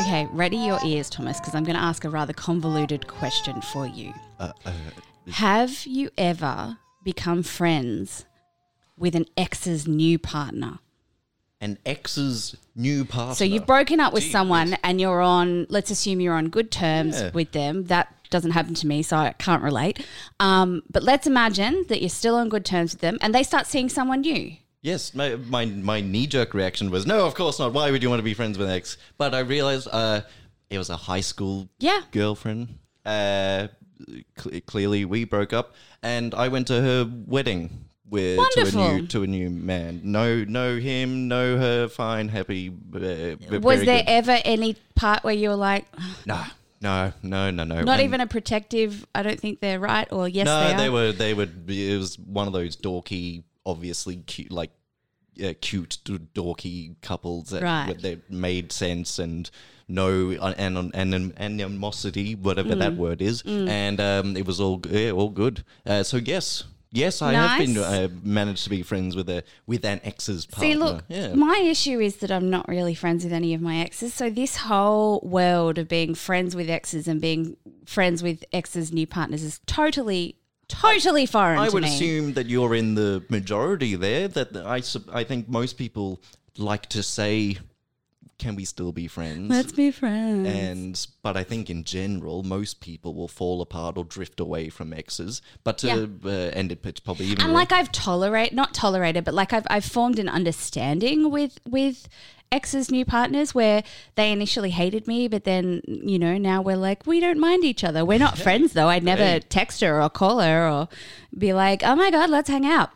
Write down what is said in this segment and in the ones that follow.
Okay, ready your ears, Thomas, because I'm going to ask a rather convoluted question for you. Uh, uh, Have you ever become friends with an ex's new partner? An ex's new partner. So you've broken up with Gee someone and you're on, let's assume you're on good terms Yeah. with them. That doesn't happen to me, so I can't relate. Um, but let's imagine that you're still on good terms with them and they start seeing someone new. Yes, my my, my knee jerk reaction was no, of course not. Why would you want to be friends with an ex? But I realized uh, it was a high school Yeah. girlfriend. Uh, cl- clearly, we broke up, and I went to her wedding with to a new to a new man. No, know him, know her, fine, happy. Uh, Was there ever any part where you were like, no, no, no, no, no. not And- even a protective, I don't think they're right, or yes, no, they are? they were. They would. It was one of those dorky, obviously cute, like uh, cute, d- dorky couples that, Right. that made sense and no uh, an, an, an, animosity, whatever Mm. that word is, and um, it was all yeah, all good. Uh, so yes. Yes, I have been Nice. uh, managed to be friends with a with an ex's partner. See, look, yeah. my issue is that I'm not really friends with any of my exes. So this whole world of being friends with exes and being friends with exes' new partners is totally, totally foreign I would me. assume that you're in the majority there. That I, I think most people like to say, "Can we still be friends?" Let's be friends. and but I think in general, most people will fall apart or drift away from exes. But to uh, end it, it's probably even and wrong. like I've tolerate, not tolerated, but like I've I've formed an understanding with with exes' new partners where they initially hated me, but then you know now we're like we don't mind each other. We're not friends though. I'd never text her or call her or be like, oh my god, let's hang out.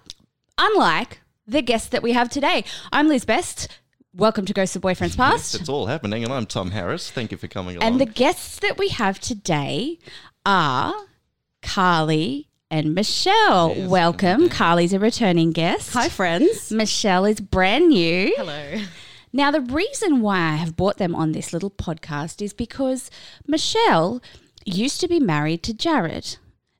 Unlike the guest that we have today, I'm Liz Best. Welcome to Ghosts of Boyfriends Past. it's all happening, and I'm Tom Harris. Thank you for coming along. And the guests that we have today are Carly and Michelle. Yes, Welcome. Carly's a returning guest. Hi, friends. Michelle is brand new. Hello. Now, the reason why I have brought them on this little podcast is because Michelle used to be married to Jared.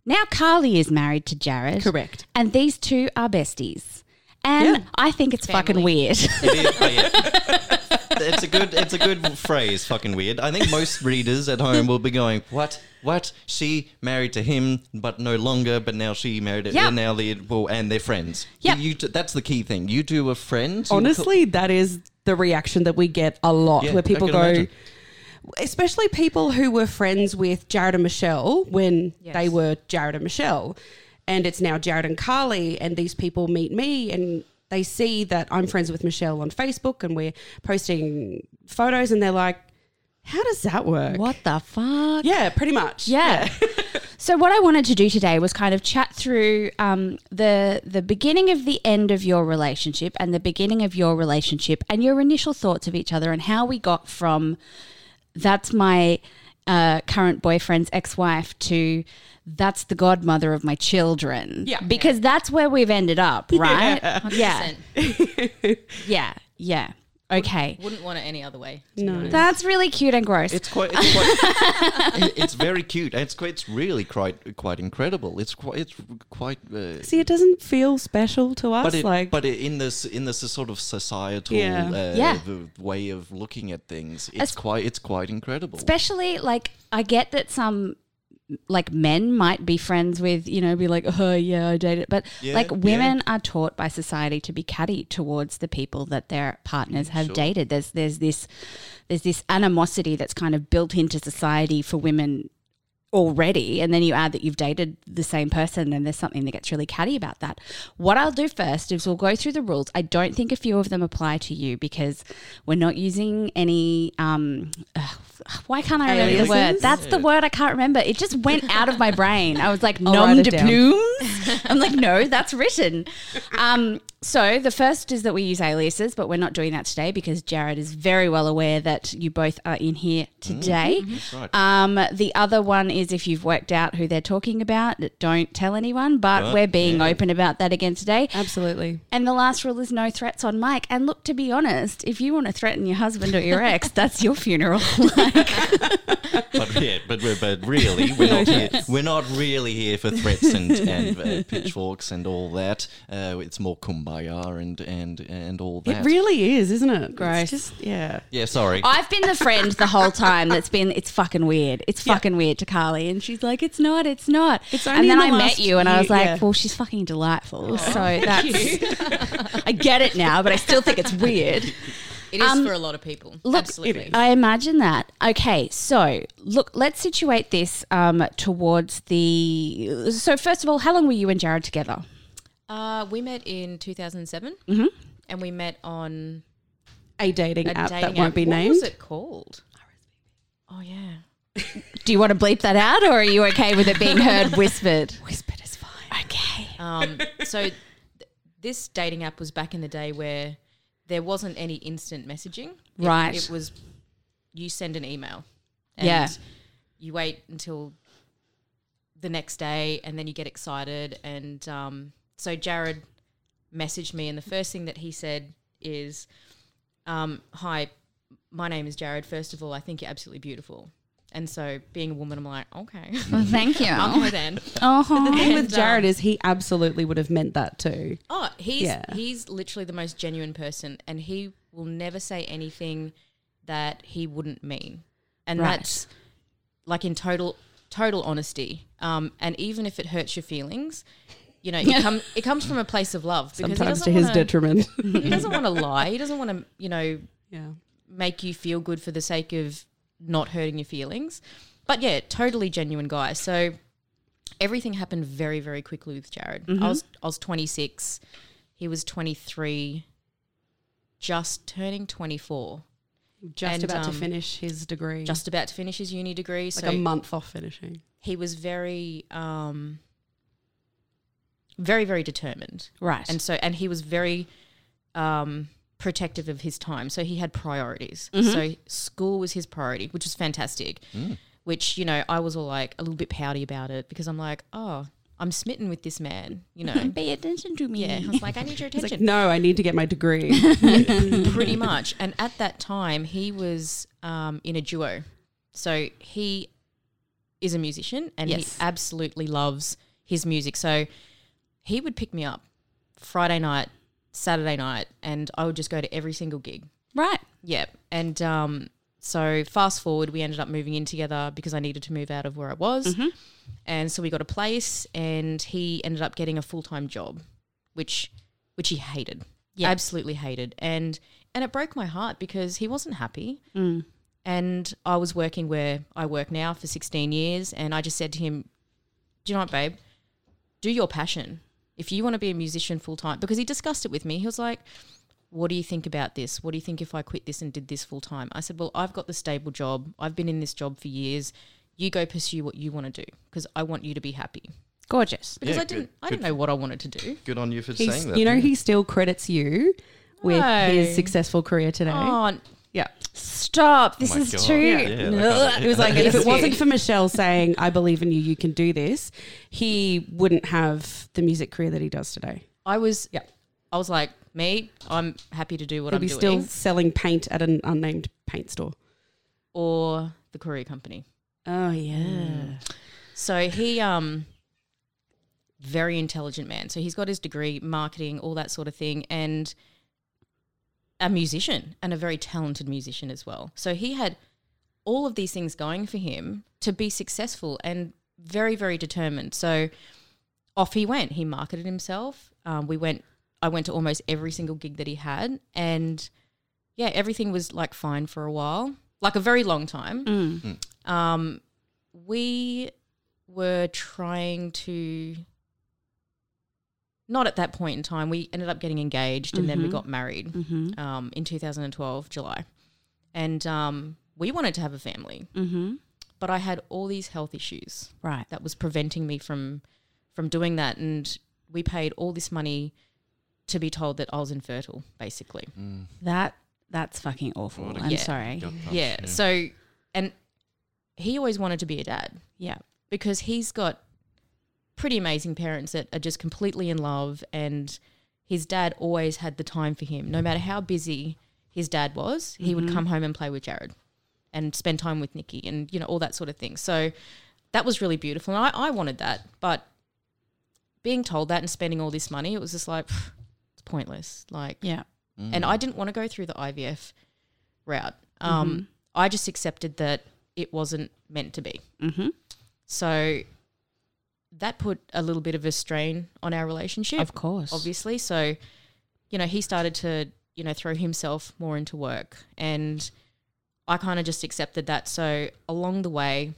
Now, Carly is married to Jared. Correct. And these two are besties. And Yeah. I think it's fucking weird. It is, oh, yeah. it's a good it's a good phrase. Fucking weird. I think most readers at home will be going, "What? What? She married to him, but no longer. But now she married it. Yeah. And now they well, and they're friends. Yeah. You, t- that's the key thing. You two are friends. You Honestly, that is the reaction that we get a lot Yeah, where people go, imagine. especially people who were friends with Jared and Michelle when Yes. they were Jared and Michelle. And it's now Jared and Carly, and these people meet me and they see that I'm friends with Michelle on Facebook and we're posting photos, and they're like, How does that work? what the fuck? Yeah, pretty much. Yeah. so what I wanted to do today was kind of chat through um, the the beginning of the end of your relationship and the beginning of your relationship and your initial thoughts of each other and how we got from that's my uh, current boyfriend's ex-wife to that's the godmother of my children. Yeah. Because that's where we've ended up, right? Yeah. 100%. Yeah. Yeah. Okay. Wouldn't want it any other way. No. That's really cute and gross. It's quite. It's, quite, it's very cute. It's quite. It's really quite quite incredible. It's quite. It's quite. Uh, See, it doesn't feel special to us. but it, like, but it, in this in this sort of societal Yeah. uh, Yeah. v- way of looking at things, it's As- quite it's quite incredible. especially like I get that some like men might be friends with you know be like oh yeah I dated but Yeah, like yeah. women are taught by society to be catty towards the people that their partners have Sure. dated there's there's this there's this animosity that's kind of built into society for women already and then you add that you've dated the same person and there's something that gets really catty about that. What i'll do first is we'll go through the rules. I don't think a few of them apply to you because we're not using any um ugh, why can't i remember the word? That's the word i can't remember. It just went out of my brain. I was like nom de plumes? I'm like no that's written. Um so the first is that we use aliases but we're not doing that today because jared is very well aware that you both are in here today. Right. um, the other one is if you've worked out who they're talking about, don't tell anyone. But Right, we're being yeah. open about that again today. Absolutely. And the last rule is no threats on mic. And look, to be honest, if you want to threaten your husband or your ex, that's your funeral. like, But yeah, but we're- but really, we're not here. We're not really here for threats and, and uh, pitchforks and all that. Uh, it's more kumbaya and and and all that. It really is, isn't it? Gross. It's just yeah. yeah, sorry. I've been the friend the whole time that's been, it's fucking weird. It's fucking weird to Carly. And she's like, it's not, it's not. It's and then in I met you and I was like, yeah. well, she's fucking delightful. so that's, I get it now, but I still think it's weird. It is for a lot of people. Look, Absolutely. I imagine that. Okay, so look, let's situate this um, towards the. So first of all, how long were you and Jared together? Uh, we met in 2007, Mm-hmm. and we met on A dating a app dating that won't app. be what named. What was it called? Oh yeah. Do you want to bleep that out, or are you okay with it being heard whispered? Whispered is fine. Okay. Um, so th- this dating app was back in the day where there wasn't any instant messaging. It- Right. It, was you send an email. And Yeah. You wait until the next day, and then you get excited. And um, so Jared messaged me, and the first thing that he said is, um, "Hi, my name is Jared. First of all, I think you're absolutely beautiful." And so, being a woman, I'm like, okay, Well, thank you. then. Uh-huh. The thing with Jared um, is he absolutely would have meant that too. Oh, he's Yeah. he's literally the most genuine person, and he will never say anything that he wouldn't mean, and Right. that's like in total total honesty. Um, and even if it hurts your feelings, you know, it come it comes from a place of love because Sometimes to his wanna, detriment. He doesn't want to lie. He doesn't want to, you know, yeah. make you feel good for the sake of not hurting your feelings. But yeah, totally genuine guy. So everything happened very, very quickly with Jared. I was I was 26. He was 23, just turning 24, Just And, about um, to finish his degree. just about to finish his uni degree. like so a month off finishing. he was very, um, very, very determined. Right. and so and he was very um, protective of his time. So he had priorities. Mm-hmm. so school was his priority which was fantastic. Which you know i was all like a little bit pouty about it because i'm like oh i'm smitten with this man you know. Pay attention to me. yeah i was like i need your He's like, attention. No, I need to get my degree. pretty much. And at that time he was um, in a duo. So he is a musician and Yes. he absolutely loves his music. So he would pick me up friday night saturday night and i would just go to every single gig Right. Yep. And um, so fast forward, we ended up moving in together because I needed to move out of where I was. And so we got a place and he ended up getting a full time job, which which he hated. Yeah. Absolutely hated. And and it broke my heart because he wasn't happy. And I was working where I work now for 16 years. And I just said to him, Do you know what, babe? Do your passion. If you want to be a musician full time, because he discussed it with me, he was like, what do you think about this? What do you think if I quit this and did this full time? I said, well, I've got the stable job. I've been in this job for years. You go pursue what you want to do because I want you to be happy. Gorgeous. Because Yeah, I didn't, good- I didn't know what I wanted to do. Good on you for He's, saying that. you know, yeah. he still credits you with No. his successful career today. Oh, Yeah. Stop. This my is God. too. Yeah, that Ugh. It was like if it wasn't for Michelle saying, "I believe in you, you can do this," he wouldn't have the music career that he does today. I was, Yeah. I was like, me, I'm happy to do what He'll I'm be doing, still selling paint at an unnamed paint store. or the courier company. Oh yeah. So he, um, very intelligent man. So he's got his degree, marketing, all that sort of thing, and a musician and a very talented musician as well. So he had all of these things going for him to be successful and very, very determined. So off he went. He marketed himself. Um, we went. I went to almost every single gig that he had, and yeah, everything was like fine for a while, like a very long time. Mm. Um, we were trying to not at that point in time. We ended up getting engaged and then we got married Mm-hmm. um, in 2012 July, and um, we wanted to have a family, Mm-hmm. but I had all these health issues Right. that was preventing me from from doing that, and we paid all this money to be told that I was infertile, basically. That that's fucking awful. What a- I'm Yeah. sorry. Gut punch, yeah. So, and he always wanted to be a dad. Yeah. because he's got pretty amazing parents that are just completely in love and his dad always had the time for him no matter how busy his dad was he would come home and play with jared and spend time with nikki and you know all that sort of thing so that was really beautiful and i, I wanted that but being told that and spending all this money it was just like it's pointless like Yeah. and I didn't want to go through the IVF route. Um, I just accepted that it wasn't meant to be. Mm-hmm. So that put a little bit of a strain on our relationship, Of course. obviously. So, you know, he started to, you know, throw himself more into work. And I kind of just accepted that. So along the way,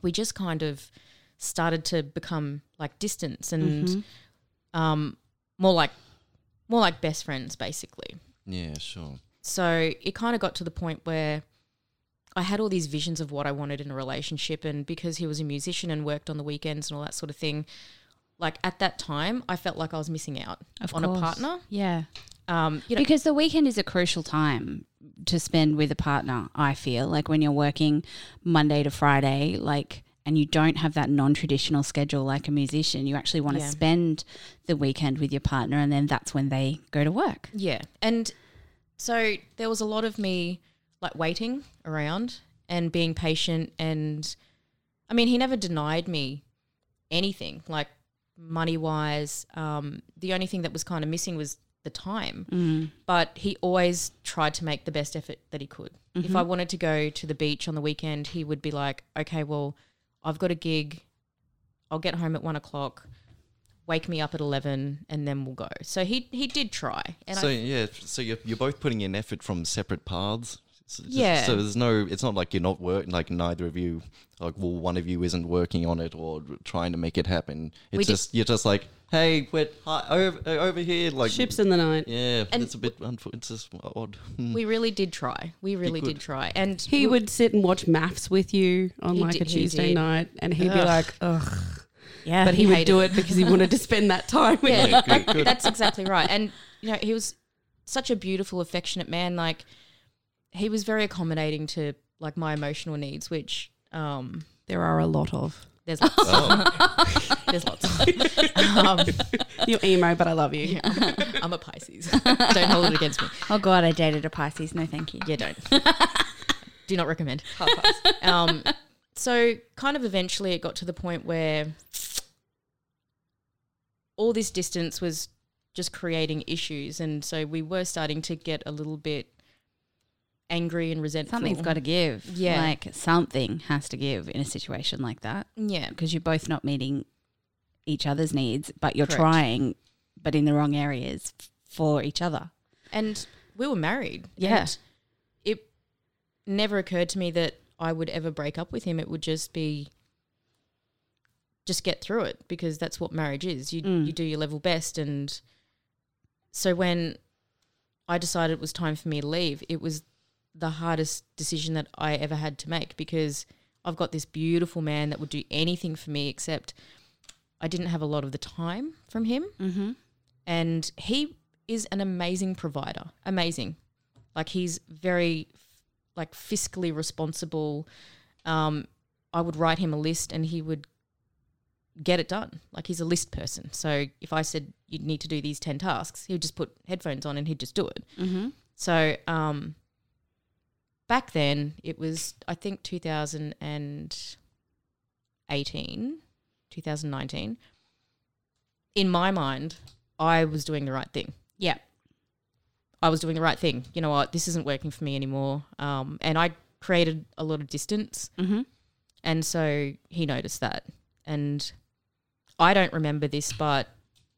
we just kind of started to become like distance and um, more like more like best friends, basically. Yeah, sure. So it kind of got to the point where I had all these visions of what I wanted in a relationship. And because he was a musician and worked on the weekends and all that sort of thing, like at that time, I felt like I was missing out Of on course. a partner. Yeah. Um, you know, because the weekend is a crucial time to spend with a partner, I feel. Like when you're working Monday to Friday, like and you don't have that non-traditional schedule like a musician, you actually want to Yeah. spend the weekend with your partner and then that's when they go to work. Yeah. And so there was a lot of me like waiting around and being patient. And I mean, he never denied me anything like money wise. Um, the only thing that was kind of missing was the time. But he always tried to make the best effort that he could. If I wanted to go to the beach on the weekend, he would be like, okay, well, I've got a gig. I'll get home at one o'clock. Wake me up at eleven, and then we'll go. So he he did try, and so I, yeah, so you're, you're both putting in effort from separate paths. So just- Yeah. So there's no. It's not like you're not working. Like neither of you. Like well, one of you isn't working on it or trying to make it happen. It's We did- just you're just like, hey, we're hi, over uh, over here. Like Ships in the night. Yeah, And it's a bit. Unfo- it's just odd. Hmm. we really did try. We really did try, and He we- would sit and watch MAFS with you on like did- a Tuesday did. night, and he'd be like, "Ugh," yeah, but he, would do it because he wanted to spend that time with Yeah, you. Good, good. that's exactly right. And you know, he was such a beautiful, affectionate man. Like he was very accommodating to like my emotional needs, which um, There are a lot of. there's lots. Oh, there's lots. um, You're emo, but I love you. I'm a Pisces. don't hold it against me. Oh god, I dated a Pisces. No, thank you. Yeah, don't. Do not recommend. Um, so kind of eventually it got to the point where all this distance was just creating issues, and so we were starting to get a little bit angry and resentful. Something's got to give. Yeah. Like something has to give in a situation like that yeah, because you're both not meeting each other's needs, but you're Correct. trying, but in the wrong areas for each other. and we were married. Yeah. and it never occurred to me that I would ever break up with him. It would just be just get through it because that's what marriage is. You Mm. you do your level best and so when I decided it was time for me to leave, it was the hardest decision that I ever had to make because I've got this beautiful man that would do anything for me except I didn't have a lot of the time from him. Mm-hmm. and he is an amazing provider. Amazing. Like he's very like fiscally responsible. Um i would write him a list and he would get it done. Like he's a list person. So if i said you need to do these 10 tasks he would just put headphones on and he'd just do it. Mm-hmm. so um back then it was i think 2018 2019 in my mind i was doing the right thing Yeah. I was doing the right thing. You know what? This isn't working for me anymore. Um, and I created a lot of distance. Mm-hmm. And so he noticed that. And I don't remember this, but,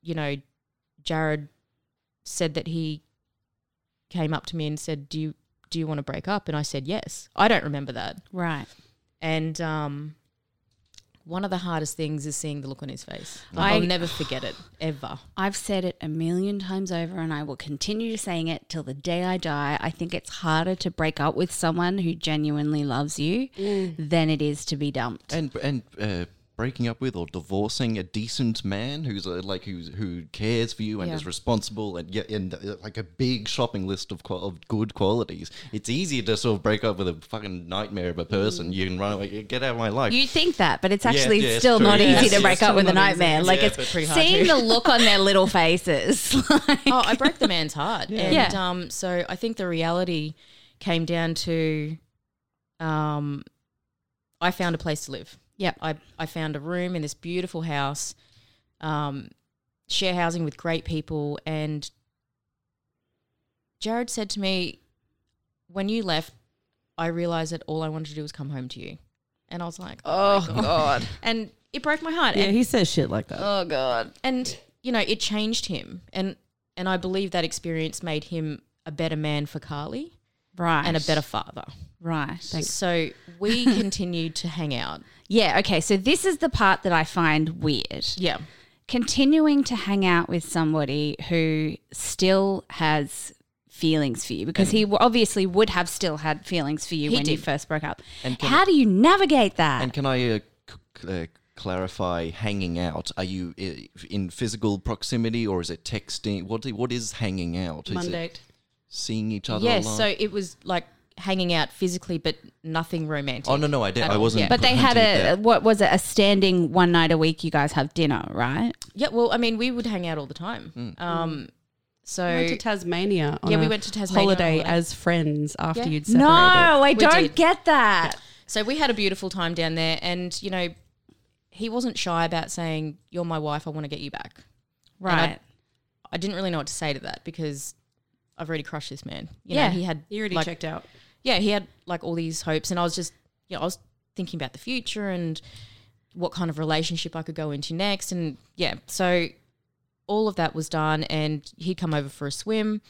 you know, Jared said that he came up to me and said, Do you do you want to break up? And I said yes. I don't remember that. Right. And um one of the hardest things is seeing the look on his face. I- Like, I'll never forget it ever. I've said it a million times over and I will continue saying it till the day I die. I think it's harder to break up with someone who genuinely loves you than it is to be dumped. and and uh, breaking up with or divorcing a decent man who's uh, like who's who cares for you and Yeah. is responsible and yeah, and uh, like a big shopping list of qual- of good qualities. It's easier to sort of break up with a fucking nightmare of a person. You can run away, get out of my life. You think that, but it's actually yeah, it's still true. not Yeah, easy to break up with a not easy. nightmare. Like Yeah, it's but pretty hard seeing the look on their little faces. like- oh, I broke the man's heart. And Yeah. um, so I think the reality came down to um, I found a place to live. Yep. I, I found a room in this beautiful house, um, share housing with great people. And Jared said to me, when you left, I realized that all I wanted to do was come home to you. And I was like, oh, my God. And it broke my heart. Yeah, and, he says shit like that. oh god. and you know, it changed him. And and I believe that experience made him a better man for Carly Right. and a better father. Right. So we continued to hang out. Yeah, okay. So this is the part that I find weird. Yeah. continuing to hang out with somebody who still has feelings for you because he obviously would have still had feelings for you He when you first broke up. And can- How do you navigate that? And can I uh, c- uh, clarify hanging out? Are you in physical proximity or is it texting? What what is hanging out? Is Monday. it seeing each other? Yes. a lot? So it was like hanging out physically, but nothing romantic. Oh no no I did at I wasn't. Yeah. but they had a that. what was it a standing one night a week you guys have dinner, right? Yeah. Well, I mean, we would hang out all the time. Hmm. Um. So We went to Tasmania. On Yeah, we went to Tasmania on holiday holiday. as friends after Yeah. you'd separated. No, I We don't did. get that. So we had a beautiful time down there, and you know, he wasn't shy about saying, "You're my wife. I want to get you back." And I- Right. I didn't really know what to say to that because I've already crushed this man. You Yeah. know, he had he already like, checked out. Yeah, he had like all these hopes, and I was just, you know, I was thinking about the future and what kind of relationship I could go into next, and yeah, so all of that was done, and he'd come over for a swim.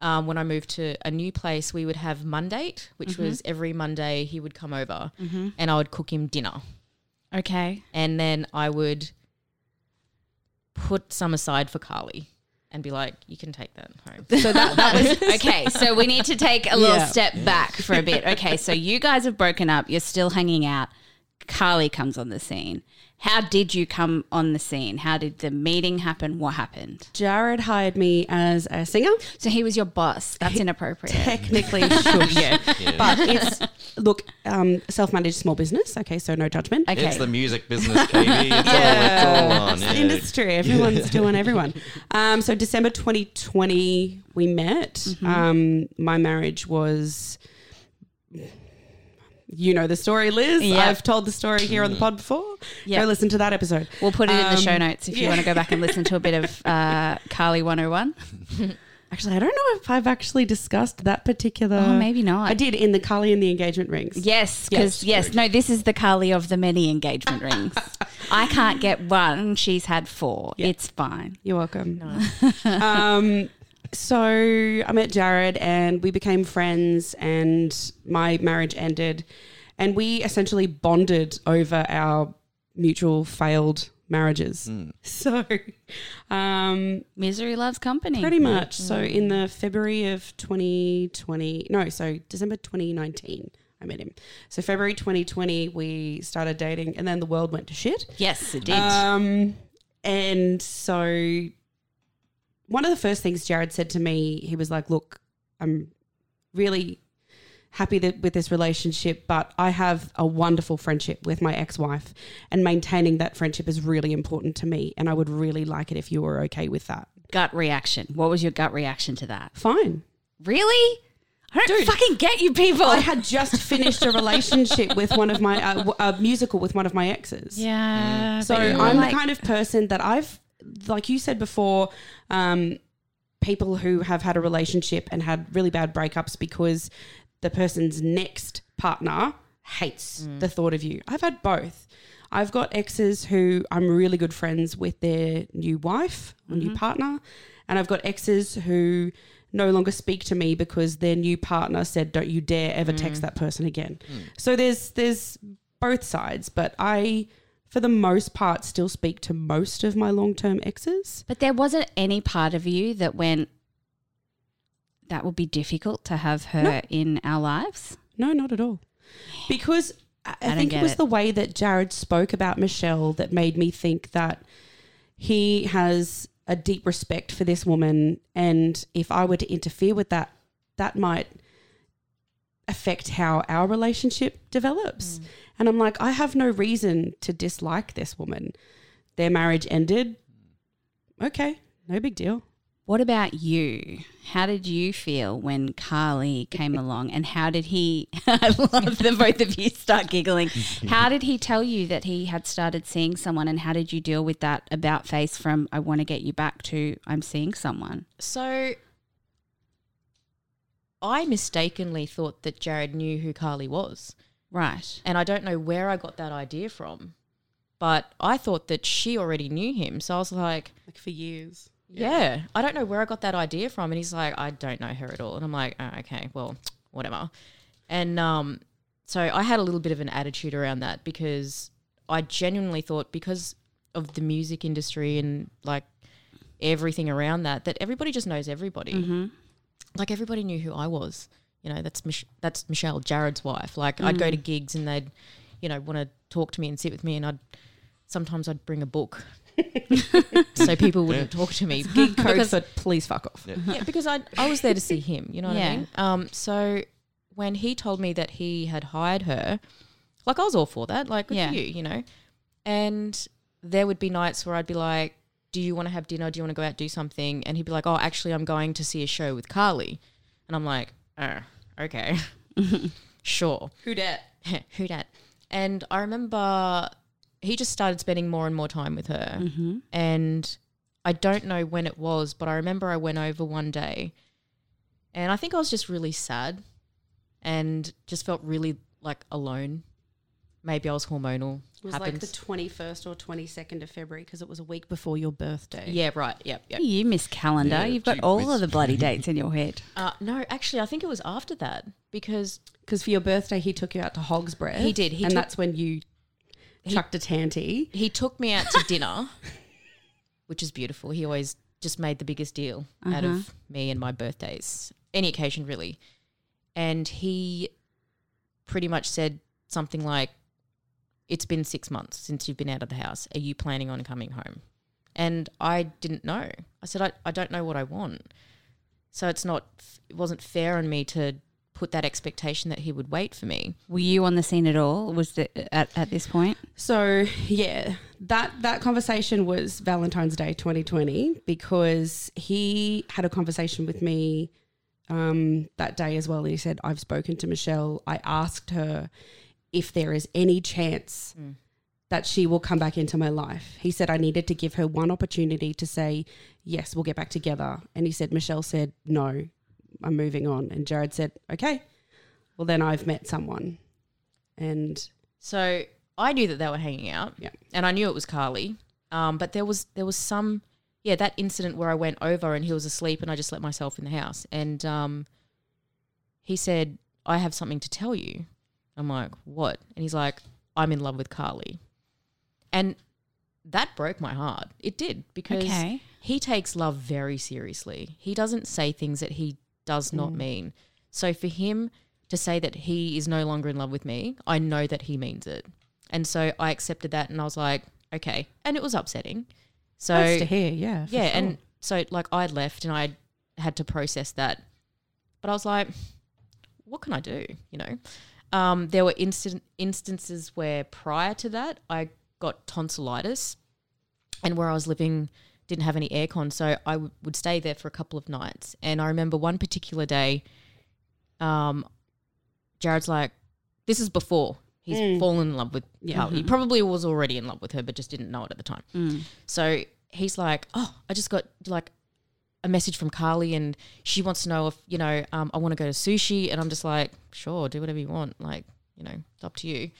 Um, when I moved to a new place, we would have Mondate, which was every Monday he would come over, and I would cook him dinner Okay. and then I would put some aside for Carly and be like, "You can take that home." So that, that was okay. So we need to take a little Yeah. step back for a bit. Okay, so you guys have broken up. You're still hanging out. Carly comes on the scene. How did you come on the scene? How did the meeting happen? What happened? Jared hired me as a singer. So he was your boss. That's inappropriate. Technically, should yeah. but it's look um, self-managed small business. Okay, so no judgment. Okay. It's the music business, Katie. It's, all, it's all on. It's yeah. industry. Everyone's doing everyone. Um, so December 2020, we met. Mm-hmm. Um, my marriage was. You know the story, Liz. Yep. I've told the story here on the pod before. Yep. Go listen to that episode. We'll put it in the show Um, notes if you want to go back and listen to a bit of uh, Carly 101. Actually, I don't know if I've actually discussed that particular. Oh, maybe not. I did in the Carly and the engagement rings. Yes, because yes, no, this is the Carly of the many engagement rings. I can't get one. She's had four. It's fine. You're welcome. um, so I met Jared and we became friends, and my marriage ended, and we essentially bonded over our mutual failed marriages. So, um, Misery loves company. pretty much. So in the February of 2020, no, so December 2019. I met him. So February 2020, we started dating, and then the world went to shit. Yes, it did. Um, and so one of the first things Jared said to me, he was like, "Look, I'm really happy that, with this relationship, but I have a wonderful friendship with my ex-wife, and maintaining that friendship is really important to me, and I would really like it if you were okay with that." gut reaction. What was your gut reaction to that? Fine. Really? I don't fucking get you people. I had just finished a relationship with one of my uh, w- a musical with one of my exes. yeah. So I'm like- the kind of person that I've, like you said before, um, people who have had a relationship and had really bad breakups because the person's next partner hates mm. the thought of you. I've had both. I've got exes who I'm really good friends with their new wife or new mm-hmm. partner, and I've got exes who no longer speak to me because their new partner said, "Don't you dare ever text mm. that person again." Mm. So there's there's both sides, but I for the most part, still speak to most of my long term exes. But there wasn't any part of you that went, that would be difficult to have her No. in our lives. No, not at all. Because I, I think it was it. the way that Jared spoke about Michelle that made me think that he has a deep respect for this woman. And if I were to interfere with that, that might affect how our relationship develops. Mm. And I'm like, I have no reason to dislike this woman. Their marriage ended. Okay, no big deal. What about you? How did you feel when Carly came along and how did he I love the both of you start giggling. How did he tell you that he had started seeing someone and how did you deal with that about face from I want to get you back to I'm seeing someone? So I mistakenly thought that Jared knew who Carly was. Right. And I don't know where I got that idea from. But I thought that she already knew him. So I was like, Like for years. yeah. I don't know where I got that idea from. And he's like, I don't know her at all. And I'm like, oh, okay, well, whatever. And um, so I had a little bit of an attitude around that because I genuinely thought because of the music industry and like everything around that, that everybody just knows everybody. Like everybody knew who I was. You know, that's Mich- that's Michelle, Jared's wife. Like I'd go to gigs and they'd, you know, want to talk to me and sit with me, and I'd sometimes I'd bring a book. so people wouldn't talk to me. Gig code Because- for please fuck off. yeah, because I I was there to see him. You know what Yeah. I mean? Um, so when he told me that he had hired her, like I was all for that. Like, good Yeah. you, you know. And there would be nights where I'd be like, "Do you want to have dinner? Do you want to go out do something?" And he'd be like, "Oh, actually, I'm going to see a show with Carly," and I'm like, "Oh, okay, sure." Who dat? who dat? And I remember he just started spending more and more time with her. Mm-hmm. And I don't know when it was, but I remember I went over one day and I think I was just really sad and just felt really like alone. Maybe I was hormonal. It was Happens. like the 21st or 22nd of February because it was a week before your birthday. yeah, right. Yep, yep. You miss calendar. Yeah, You've got all of the bloody dates in your head. Uh, no, actually, I think it was after that because Because for your birthday, he took you out to Hog's Breath. He did. He and took- that's when you chucked a tanty. he took me out to dinner, which is beautiful. He always just made the biggest deal out of me and my birthdays, any occasion really. And he pretty much said something like, It's been six months since you've been out of the house. Are you planning on coming home? And I didn't know. I said, I, I don't know what I want. So it's not, it wasn't fair on me to put that expectation that he would wait for me. Were you on the scene at all? Was the, at, at this point? So yeah, that that conversation was Valentine's Day 2020 because he had a conversation with me um, that day as well. And he said, "I've spoken to Michelle. I asked her if there is any chance that she will come back into my life." He said I needed to give her one opportunity to say yes, we'll get back together. And he said Michelle said no, I'm moving on. And Jared said, "Okay, well then I've met someone." And So I knew that they were hanging out, Yeah. and I knew it was Carly. Um, but there was there was some yeah that incident where I went over and he was asleep and I just let myself in the house and um, he said I have something to tell you. I'm like what? And he's like I'm in love with Carly, and that broke my heart. It did because Okay. he takes love very seriously. He doesn't say things that he does not mm. mean. So for him to say that he is no longer in love with me, I know that he means it. And so I accepted that and I was like, okay. And it was upsetting. So nice to hear, yeah, yeah, sure. and so like I left and I had to process that. But I was like, what can I do? You know, um, there were instant instances where prior to that I got tonsillitis, and where I was living didn't have any aircon, so I w- would stay there for a couple of nights. And I remember one particular day, um, Jared's like, "This is before." He's fallen in love with Carly. He probably was already in love with her, but just didn't know it at the time. So he's like, "Oh, I just got like a message from Carly, and she wants to know if you know um, I want to go to sushi." And I'm just like, "Sure, do whatever you want. Like, you know, it's up to you."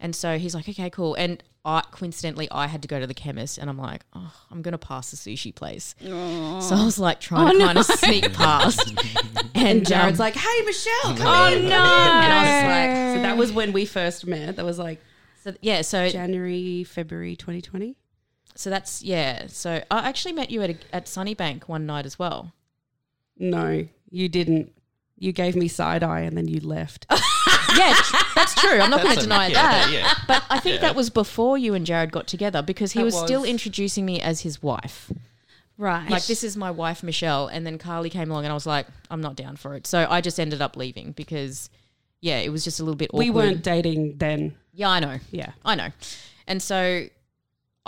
And so he's like, "Okay, cool." And I coincidentally, I had to go to the chemist, and I'm like, "Oh, I'm gonna pass the sushi place." So I was like trying to kind of sneak past, and, Jared's um, like, "Hey, Michelle, come Oh in." no! And I was like, so that was when we first met. That was like So yeah, so January, February 2020. So that's yeah. So I actually met you at a, at Sunnybank one night as well. No, you didn't. You gave me side eye and then you left. yeah, that's true. I'm not going to deny yeah, that. yeah. But I think that was before you and Jared got together because he That was, still introducing me as his wife. Right. Like this is my wife Michelle, and then Carly came along, and I was like, I'm not down for it. So I just ended up leaving because, yeah, it was just a little bit awkward. we weren't dating then. Yeah, I know. Yeah. I know. And so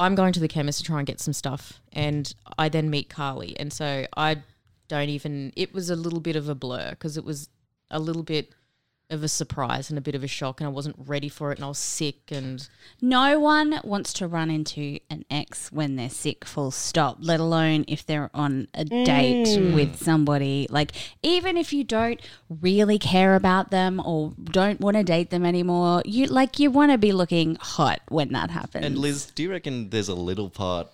I'm going to the chemist to try and get some stuff. And I then meet Carly. And so I don't even, it was a little bit of a blur because it was a little bit of a surprise and a bit of a shock. And I wasn't ready for it. And I was sick. And No one wants to run into an ex when they're sick, full stop, let alone if they're on a date mm. with somebody. Like, even if you don't really care about them or don't want to date them anymore, you like, you want to be looking hot when that happens. And Liz, do you reckon there's a little part,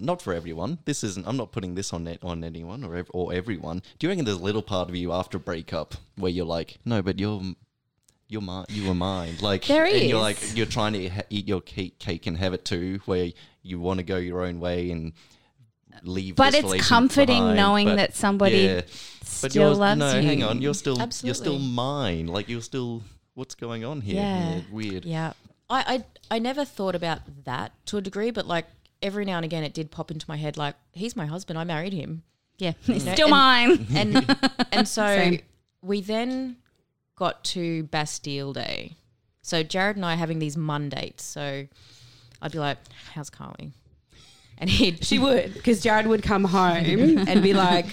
not for everyone. This isn't. I'm not putting this on net on anyone or ev- or everyone. Do you reckon there's a little part of you after breakup where you're like, no, but you're. You're mine. You were mine. Like There and you're like you're trying to ha- eat your cake, cake and have it too, where you want to go your own way and leave. But this it's comforting behind, knowing but- that somebody But still you're, loves no, you. hang on. You're still Absolutely. you're still mine. Like you're still. What's going on here? Yeah. weird. yeah, I, I, I never thought about that to a degree. But like every now and again, it did pop into my head like, he's my husband. I married him. yeah, know, still and- mine. and and so Same. we then got to Bastille Day. So Jared and I are having these Mondates. So I'd be like, "How's Carly?" And he'd She would, because Jared would come home and be like,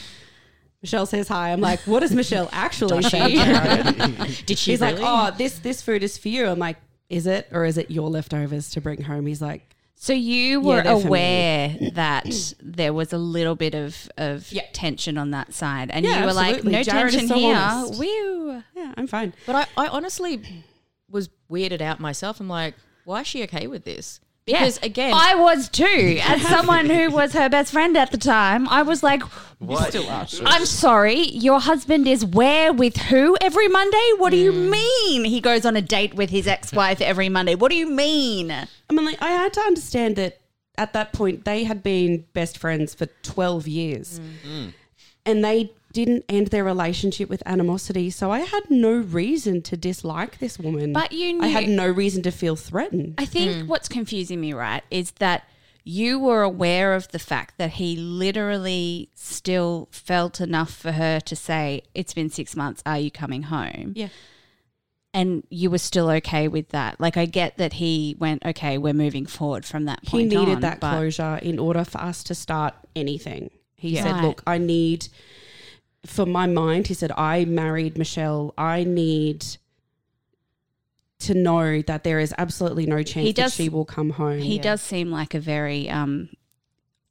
Michelle says hi. I'm like, what does Michelle actually say? Jared? did she He's really? like, oh, this this food is for you. I'm like, is it or is it your leftovers to bring home? He's like, So you were they're for me. aware that there was a little bit of, of Yeah. tension on that side, and Yeah, you were like, "No Jared tension so here." honest. Woo. yeah, I'm fine. but I, I honestly was weirded out myself. I'm like, why is she okay with this? Yeah. Because again, I was too. As someone who was her best friend at the time, I was like, What? I'm sorry, your husband is where with who every Monday? What do you Mm. mean? He goes on a date with his ex wife every Monday. What do you mean? I mean, like, I had to understand that at that point they had been best friends for 12 years, and they didn't end their relationship with animosity. So I had no reason to dislike this woman. But you I had no reason to feel threatened. I think mm. what's confusing me, right, is that you were aware of the fact that he literally still felt enough for her to say, It's been six months, are you coming home? yeah. And you were still okay with that. Like, I get that he went, Okay, we're moving forward from that point. he needed on, that closure in order for us to start anything. He Yeah. said, "Look, I need for my mind." He said, "I married Michelle. I need to know that there is absolutely no chance He that she will come home." He does seem like a very, um,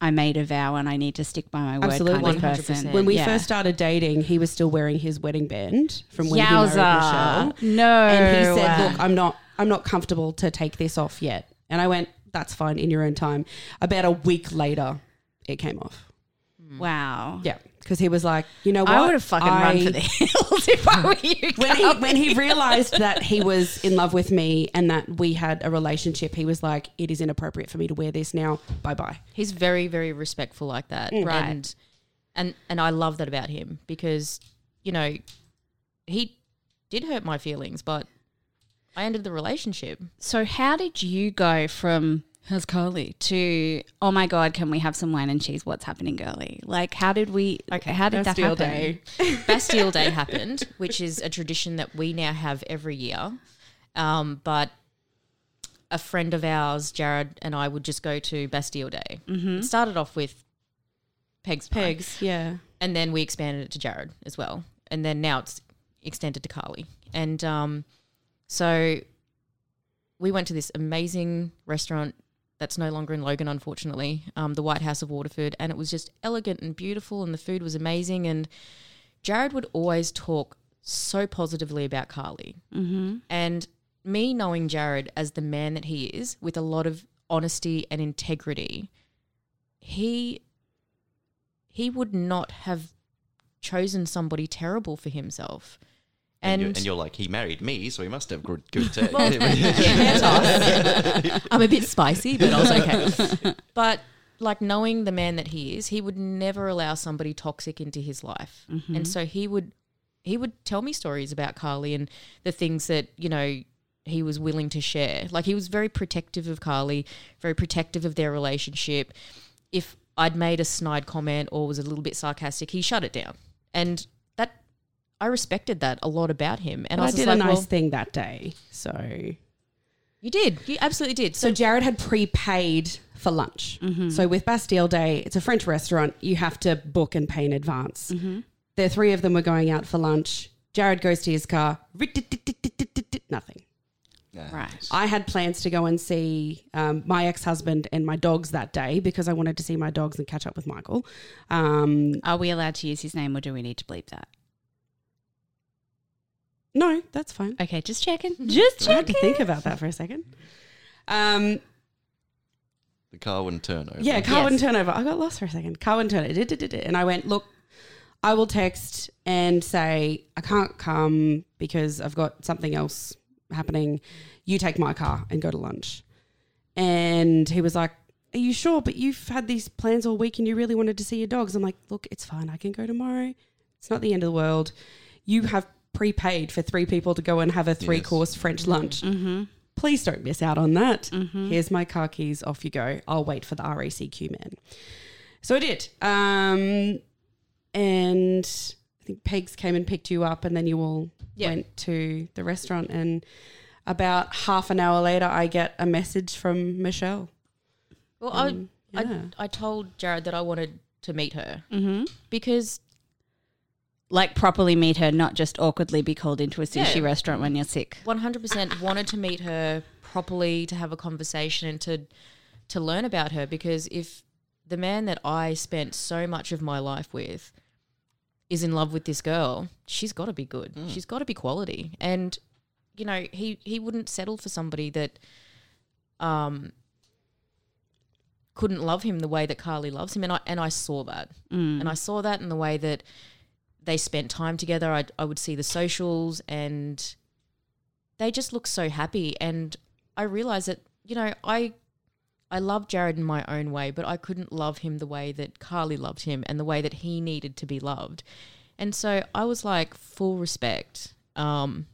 I made a vow and I need to stick by my word Absolutely. kind of 100%. person. when we Yeah. first started dating, he was still wearing his wedding band from when he married Michelle. Yowza. No. And he said, "Look, I'm not I'm not comfortable to take this off yet." And I went, "That's fine in your own time." About a week later, it came off. wow. Yeah, because he was like, "You know what? I would have fucking run I- for the hills if I were you. when he when he realized that he was in love with me and that we had a relationship, he was like, "It is inappropriate for me to wear this now. Bye bye." he's very very respectful like that mm. Right. and and and i love that about him because you know he did hurt my feelings but i ended the relationship So how did you go from how's Carly to oh my god, can we have some wine and cheese? What's happening, girly? Like how did we? Okay, how did that happen? Day. bastille day happened which is a tradition that we now have every year um, but a friend of ours jared and i would just go to bastille day Mm-hmm. it started off with pegs night. Pegs, yeah. and then we expanded it to Jared as well, and then now it's extended to Carly, and um, so we went to this amazing restaurant that's no longer in Logan, unfortunately, um, the White House of Waterford, and it was just elegant and beautiful, and the food was amazing, and Jared would always talk so positively about Carly, mm-hmm. and me knowing Jared as the man that he is, with a lot of honesty and integrity, he he would not have chosen somebody terrible for himself. And, you're, And- and you're like, he married me, so he must have good, good taste. I'm a bit spicy, but I was okay. But like knowing the man that he is, he would never allow somebody toxic into his life, mm-hmm. and so he would he would tell me stories about Carly and the things that you know he was willing to share. Like he was very protective of Carly, very protective of their relationship. If I'd made a snide comment or was a little bit sarcastic, he shut it down, and I respected that a lot about him. And I I did a like, nice well, thing that day. So you did, you absolutely did. So So Jared had prepaid for lunch. So with Bastille Day, it's a French restaurant. You have to book and pay in advance. The three of them were going out for lunch. Jared goes to his car. Nothing. Right. I had plans to go and see um, my ex husband and my dogs that day because I wanted to see my dogs and catch up with Michael. Um, Are we allowed to use his name or do we need to bleep that? No, that's fine. Okay, just checking. Just I had to think about that for a second. Um, the car wouldn't turn over. Yeah, car Yes. wouldn't turn over. I got lost for a second. Car wouldn't turn over. And I went, look, I will text and say, I can't come because I've got something else happening. You take my car and go to lunch. And he was like, Are you sure? But you've had these plans all week and you really wanted to see your dogs. I'm like, Look, it's fine. I can go tomorrow. It's not the end of the world. You have prepaid for three people to go and have a three course French lunch. Please don't miss out on that. Here's my car keys. Off you go. I'll wait for the RACQ man. So I did. Um, and I think Pegs came and picked you up, and then you all Yeah. went to the restaurant. And about half an hour later, I get a message from Michelle. well, Um, I, yeah. I I told Jared that I wanted to meet her Mm-hmm. because Like properly meet her, not just awkwardly be called into a sushi Yeah. restaurant when you're sick. 100% wanted to meet her properly to have a conversation and to to learn about her because if the man that I spent so much of my life with is in love with this girl, she's got to be good. She's got to be quality. And you know, he he wouldn't settle for somebody that um couldn't love him the way that Carly loves him and I and I saw that. And I saw that in the way that they spent time together. I, I would see the socials and they just look so happy. And I realized that, you know, I I love Jared in my own way, but I couldn't love him the way that Carly loved him and the way that he needed to be loved. And so I was like, full respect. Um,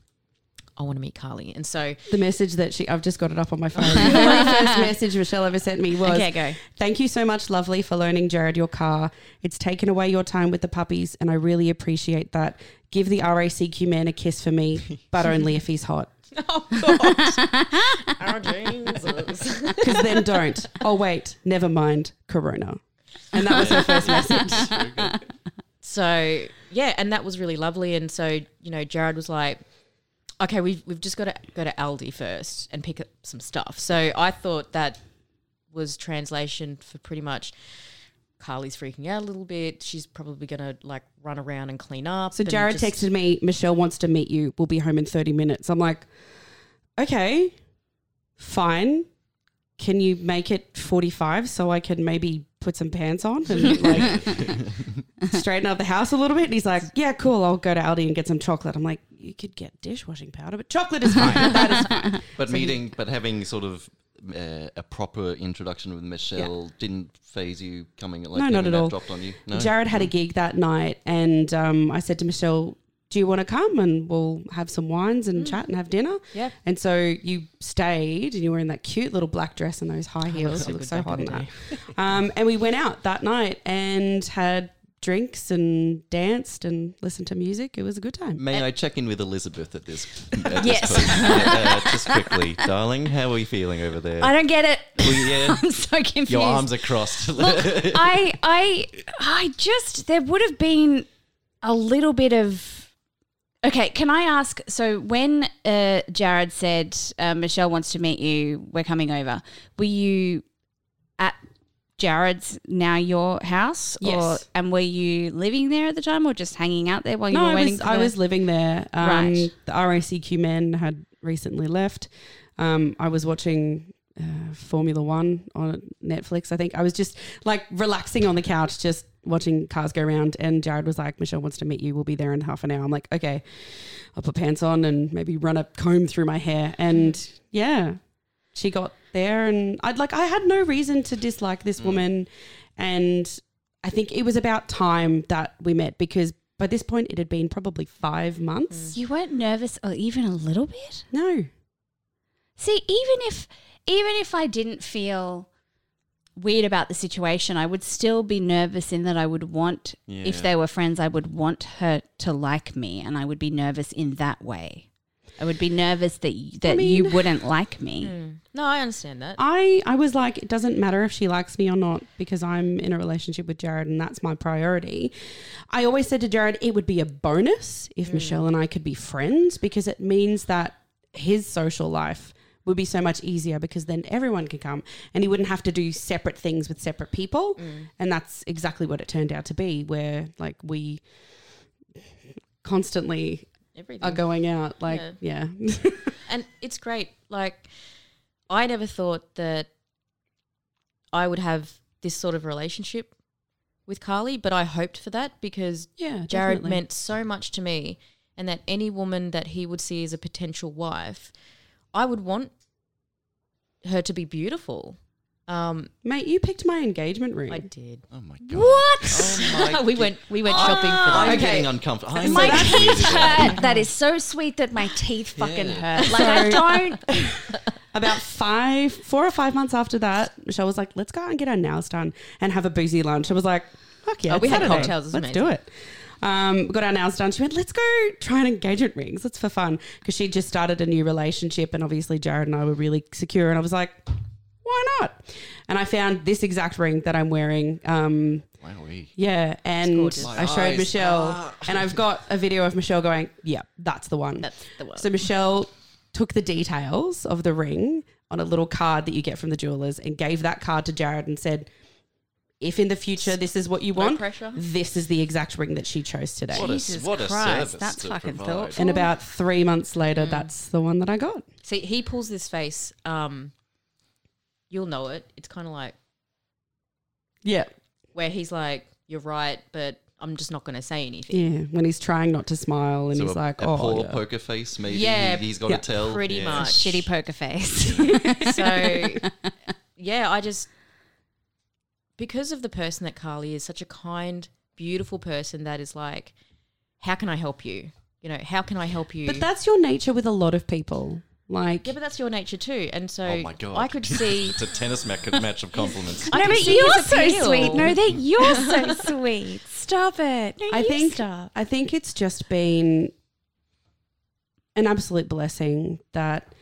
I want to meet Carly. And so The message that she, I've just got it up on my phone. the very first message Michelle ever sent me was, Okay, go. Thank you so much, lovely, for loaning Jared your car. It's taken away your time with the puppies, and I really appreciate that. Give the RACQ man a kiss for me, but only if he's hot. Oh God. Our Jesus. Because then don't. Oh, wait, never mind, Corona. And that was her first message. So yeah, and that was really lovely. And so you know, Jared was like, "Okay, we've we've just got to go to Aldi first and pick up some stuff." So I thought that was translation for pretty much. Carly's freaking out a little bit. She's probably gonna like run around and clean up. So Jared just- texted me, Michelle wants to meet you. We'll be home in 30 minutes. I'm like, okay, fine. Can you make it 45 so I can maybe put some pants on and like straighten up the house a little bit? And he's like, yeah, cool. I'll go to Aldi and get some chocolate. I'm like, you could get dishwashing powder, but chocolate is fine. that is fine. But meeting, but having sort of uh, a proper introduction with Michelle didn't phase you coming like No, not at all. dropped on you. No, Jared had a gig that night, and um, I said to Michelle, "Do you want to come and we'll have some wines and chat and have dinner?" Yeah. And so you stayed, and you were in that cute little black dress and those high heels. so you look so hot in in that. um, and we went out that night and had drinks and danced and listened to music. It was a good time. May I check in with Elizabeth at this? At Yes. This point? Yeah, uh, just quickly, darling. How are you feeling over there? I don't get it. Well, yeah, I'm so confused. your arms are crossed. Look, I, I, I just there would have been a little bit of. Okay, can I ask? So when uh, Jared said uh, Michelle wants to meet you, we're coming over. Were you at Jared's now your house, or Yes. and were you living there at the time, or just hanging out there while you no, were I waiting? was, for I the- was living there. Um, Right. The RACQ men had recently left. Um, I was watching uh, Formula One on Netflix. I think I was just like relaxing on the couch, just watching cars go around. And Jared was like, "Michelle wants to meet you. We'll be there in half an hour." I'm like, "Okay." I'll put pants on and maybe run a comb through my hair. And yeah, she got there, and I'd like I had no reason to dislike this woman, and I think it was about time that we met because by this point it had been probably five months. You weren't nervous or even a little bit? No, See, even if even if I didn't feel weird about the situation, I would still be nervous in that I would want if they were friends, I would want her to like me and I would be nervous in that way. I would be nervous that y- that you mean- wouldn't like me. Hmm. No, I understand that. I I was like, it doesn't matter if she likes me or not because I'm in a relationship with Jared and that's my priority. I always said to Jared, it would be a bonus if hmm. Michelle and I could be friends because it means that his social life would be so much easier because then everyone could come and he wouldn't have to do separate things with separate people. Mm. And that's exactly what it turned out to be, where like we constantly Everything. are going out. Like, yeah. and it's great. Like, I never thought that I would have this sort of relationship with Carly, but I hoped for that because Yeah, Jared definitely. meant so much to me, and that any woman that he would see as a potential wife, I would want her to be beautiful. Um, Mate, you picked my engagement ring. I did. Oh my god. What? Oh my we went we went shopping for that. I'm Okay. getting uncomfortable. I'm my so teeth weird hurt. That is so sweet that my teeth fucking Yeah. hurt. Like I don't. About five, four or five months after that, Michelle was like, "Let's go out and get our nails done and have a boozy lunch." I was like, "Fuck yeah!" Oh, we it's had Saturday. cocktails, it was Let's do it. Um, we got our nails done. She went, "Let's go try an engagement rings. Let's for fun." Because she just started a new relationship, and obviously Jared and I were really secure. And I was like, "Why not?" And I found this exact ring that I'm wearing. Um, Wowee. yeah, and. I showed eyes. Michelle, Ah. and I've got a video of Michelle going, "Yeah, that's the one." That's the one. So Michelle took the details of the ring on a little card that you get from the jewelers and gave that card to Jared and said, "If in the future this is what you No want, pressure. this is the exact ring that she chose today." What a, Jesus what Christ, service that's fucking provide. thoughtful. and about three months later, that's the one that I got. See, he pulls this face. Um, you'll know it. It's kind of like Yeah, where he's like, "You're right, but I'm just not going to say anything." yeah. When he's trying not to smile and So he's a, like, a "Oh, poor yeah. poker face, maybe. Yeah, he, has got yeah, to tell. pretty Yeah. much. Shitty poker face. so yeah, I just because of the person that Carly is, such a kind, beautiful person that is like, how can I help you? You know, how can I help you? But that's your nature with a lot of people. Like, yeah, but that's your nature too. And so Oh my god. I could see. it's a tennis match, match of compliments. I no, can but you're so appeal. sweet. No, that you're so sweet. Stop it. No, I you think stop. I think it's just been an absolute blessing that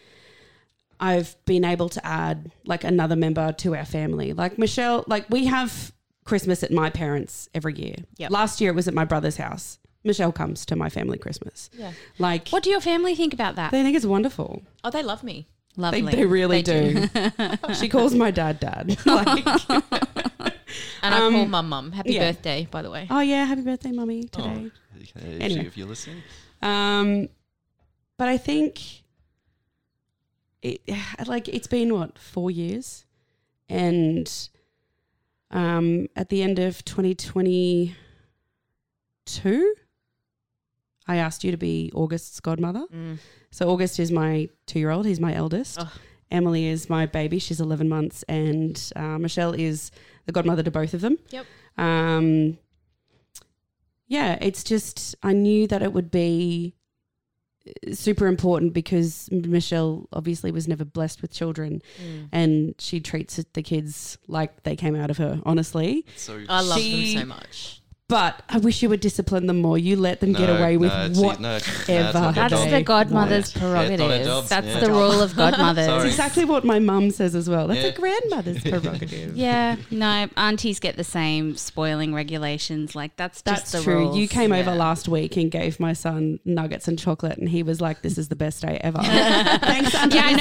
I've been able to add like another member to our family. Like Michelle, like we have Christmas at my parents every year. Yep. Last year it was at my brother's house. Michelle comes to my family Christmas. Yeah. Like What do your family think about that? they think it's wonderful. Oh, they love me. They, Lovely. they really They do. she calls my dad dad. like, And I Um, call mum mum. Happy yeah. birthday, by the way. oh yeah, happy birthday, mummy, today. Oh, if, Anyway. you, if you're listening. Um, but I think it like it's been what four years, and um, at the end of 2022, I asked you to be August's godmother. Mm. So August is my two-year-old. He's my eldest. Oh. Emily is my baby. She's 11 months, and uh, Michelle is the godmother to both of them. Yep. Um, yeah, it's just I knew that it would be super important because Michelle obviously was never blessed with children, Mm. and she treats the kids like they came out of her. Honestly, So I love She- them so much. But I wish you would discipline them more. You let them get No, away with no, see, what. no, no, it's not their That's job. the godmother's Yeah. Yeah, it's not our prerogative. jobs, That's yeah. the rule of godmothers. Sorry. It's exactly what my mum says as well. That's Yeah. a grandmother's prerogative. Yeah, no, aunties get the same spoiling regulations. Like that's That's just the true. rules. You came over Yeah. last week and gave my son nuggets and chocolate, and he was like, "This is the best day ever." Thanks, Auntie Yeah, I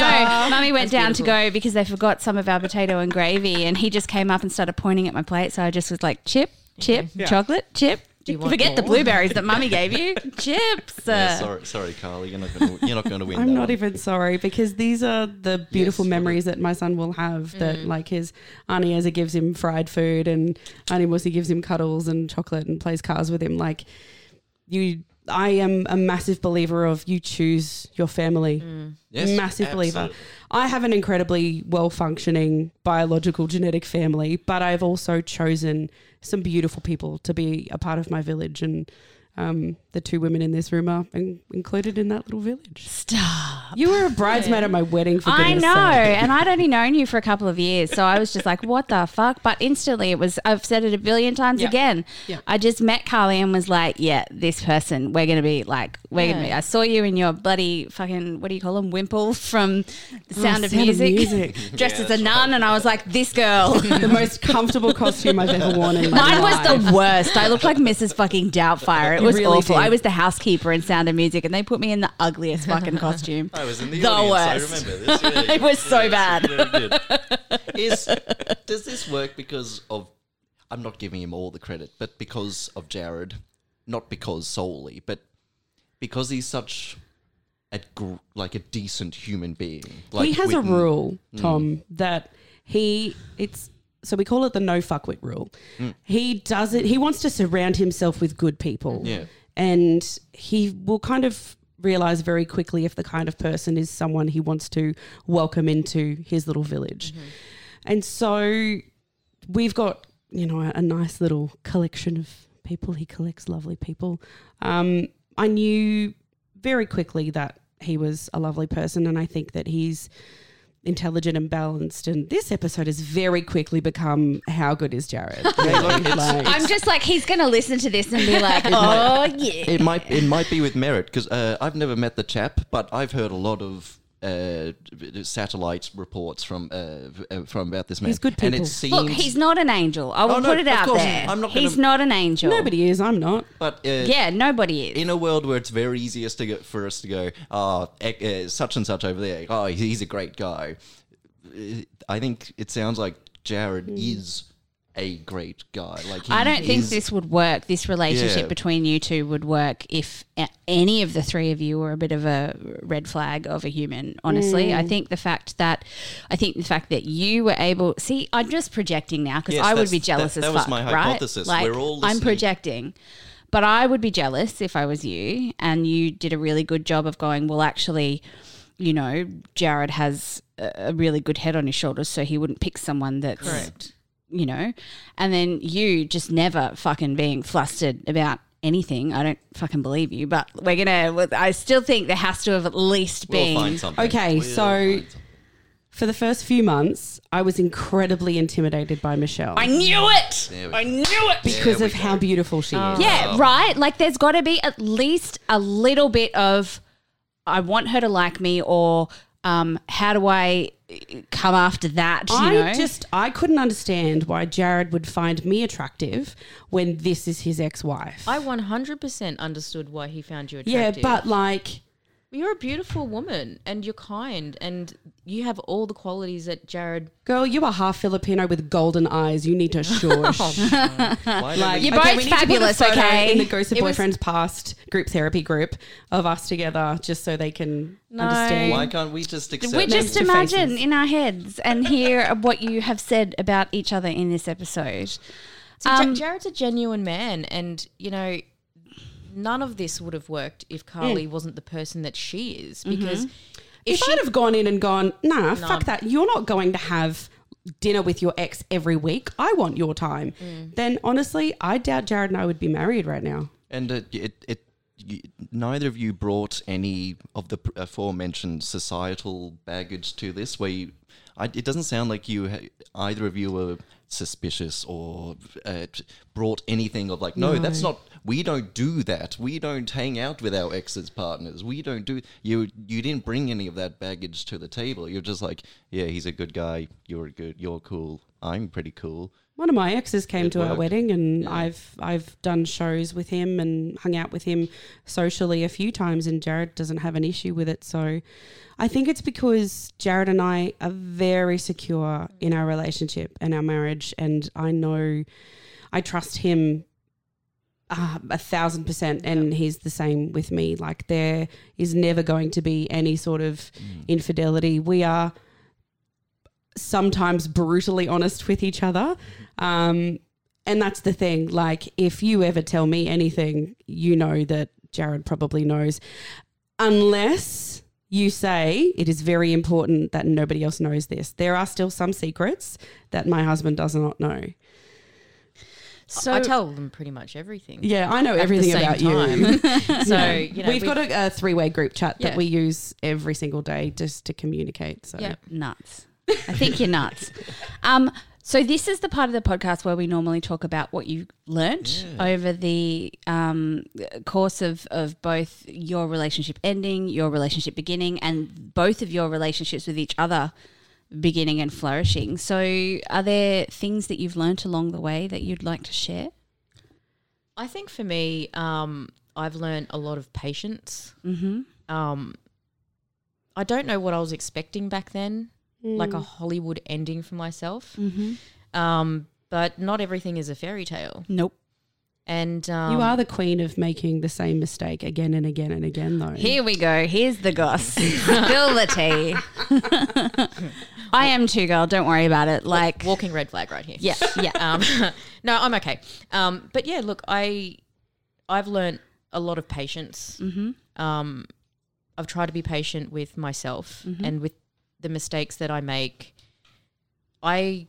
know. Mummy went That's down to go because they forgot some of our potato and gravy, and he just came up and started pointing at my plate. So I just was like, chip, chip, Yeah. chocolate, chip, Do you want Forget the blueberries that mummy gave you. Chips. Yeah, Uh, sorry, sorry, Carly. You're not going to. You're not going to win. I'm that not one. even sorry because these are the beautiful Yes, memories that my son will have. That like his Auntie Eza gives him fried food and Auntie Mussy gives him cuddles and chocolate and plays cars with him. Like you, I am a massive believer of you choose your family. Mm. Yes, massive believer. absolutely. I have an incredibly well functioning biological genetic family, but I've also chosen some beautiful people to be a part of my village and. Um, the two women in this room are in- included in that little village. Stop. You were a bridesmaid at my wedding. For I know, sake. and I'd only known you for a couple of years, so I was just like, "What the fuck?" But instantly, it was. I've said it a billion times Yeah. again. Yeah. I just met Carly and was like, "Yeah, this person. We're gonna be like, we're gonna be." I saw you in your bloody fucking what do you call them? Wimple from The Sound, of, Oh, Sound of Music, Music. dressed Yeah, as a that's nun, and I was like, "This girl." the most comfortable costume I've ever worn in my Mine was life. the worst. I looked like Mrs. fucking Doubtfire. It You was really awful. did. I was the housekeeper in Sound of Music, and they put me in the ugliest fucking costume. I was in the, The audience. worst. I remember this. Yeah, It was so bad. Is does this work because of? I'm not giving him all the credit, but because of Jared, not because solely, but because he's such a gr- like a decent human being. Like he has a Whitten- rule, Mm. Tom, that he it's so we call it the no fuckwit rule. He does it. He wants to surround himself with good people. Yeah. and he will kind of realize very quickly if the kind of person is someone he wants to welcome into his little village. And so we've got, you know, a, a nice little collection of people. He collects lovely people. Um, I knew very quickly that he was a lovely person, and I think that he's intelligent and balanced. And this episode has very quickly become how good is Jared? Really, like- I'm just like, he's going to listen to this and be like, oh, yeah. It might it might be with merit because uh, I've never met the chap, but I've heard a lot of uh, satellite reports from uh, uh, from about this man. He's good and people. it seems. Look, he's not an angel. I will Oh, no, put it out course, there. I'm not he's gonna- not an angel. Nobody is. I'm not. but uh, Yeah, nobody is. in a world where it's very easiest to go, for us to go, oh, uh, such and such over there, oh, he's a great guy. Uh, I think it sounds like Jared is a great guy. Like he I don't think this would work. This relationship Yeah. between you two would work if a- any of the three of you were a bit of a red flag of a human. Honestly, I mm. think the fact that I think the fact that you were able. See, I'm just projecting now because Yes, I would that's- be jealous that- as that was fuck. my right? hypothesis. Like, We're all I'm listening. projecting. But I would be jealous if I was you and you did a really good job of going, well, actually, you know, Jared has a a really good head on his shoulders, so he wouldn't pick someone that's Correct. You know, and then you just never fucking being flustered about anything. I don't fucking believe you, but we're gonna. I still think there has to have at least We'll been. find something. Okay, We'll so- find something. For the first few months, I was incredibly intimidated by Michelle I knew it. I knew it. because of we how beautiful she is. Yeah, right. Like, there's got to be at least a little bit of, I want her to like me, or um, how do I come after that? You I know, just I couldn't understand why Jared would find me attractive when this is his ex-wife. I 100% understood why he found you attractive. yeah, attractive. but like you're a beautiful woman and you're kind and you have all the qualities that Jared. girl, you are half Filipino with golden eyes. You need to shush. Why don't Like, we- You're both we need to put a fabulous, okay? In the Ghost of It was- Boyfriends past group therapy group of us together, just so they can understand. why can't we just accept? we just to imagine faces. in our heads and hear what you have said about each other in this episode. So Um, Jared's a genuine man and, you know, none of this would have worked if Carly wasn't the person that she is because If she- I'd have gone in and gone, nah, fuck that, you're not going to have dinner with your ex every week. I want your time. Then honestly, I doubt Jared and I would be married right now. And uh, it, it, you, neither of you brought any of the aforementioned societal baggage to this. Where you, I, it doesn't sound like you, ha- either of you, were suspicious or uh, brought anything of like, no, that's not. We don't do that. We don't hang out with our exes partners. We don't do. You, you didn't bring any of that baggage to the table. You're just like, yeah, he's a good guy. You're good. You're cool. I'm pretty cool. One of my exes came It to our wedding, and I've I've done shows with him and hung out with him socially a few times, and Jared doesn't have an issue with it. So, I think it's because Jared and I are very secure in our relationship and our marriage, and I know I trust him Uh, a thousand percent, and he's the same with me. Like there is never going to be any sort of infidelity. We are sometimes brutally honest with each other, um, and that's the thing. Like if you ever tell me anything, you know that Jared probably knows, unless you say it is very important that nobody else knows this. There are still some secrets that my husband does not know. So I tell them pretty much everything. Yeah, I know everything same about you. time. so Yeah. you know, we've, got a, a three-way group chat that we use every single day just to communicate. So Yeah. nuts. I think you're nuts. Um, so this is the part of the podcast where we normally talk about what you learnt over the um, course of, of both your relationship ending, your relationship beginning, and both of your relationships with each other beginning and flourishing. So are there things that you've learnt along the way that you'd like to share? I think for me, um, I've learned a lot of patience. Mm-hmm. Um, I don't know what I was expecting back then, like a Hollywood ending for myself. Mm-hmm. Um, but not everything is a fairy tale. Nope. And um, you are the queen of making the same mistake again and again and again, though. Here we go. Here's the goss. Spill the tea. I am too, girl. Don't worry about it. Like, walking red flag right here. yeah, yeah. um, no, I'm okay. Um, but yeah, look, I I've learned a lot of patience. Mm-hmm. Um, I've tried to be patient with myself and with the mistakes that I make. I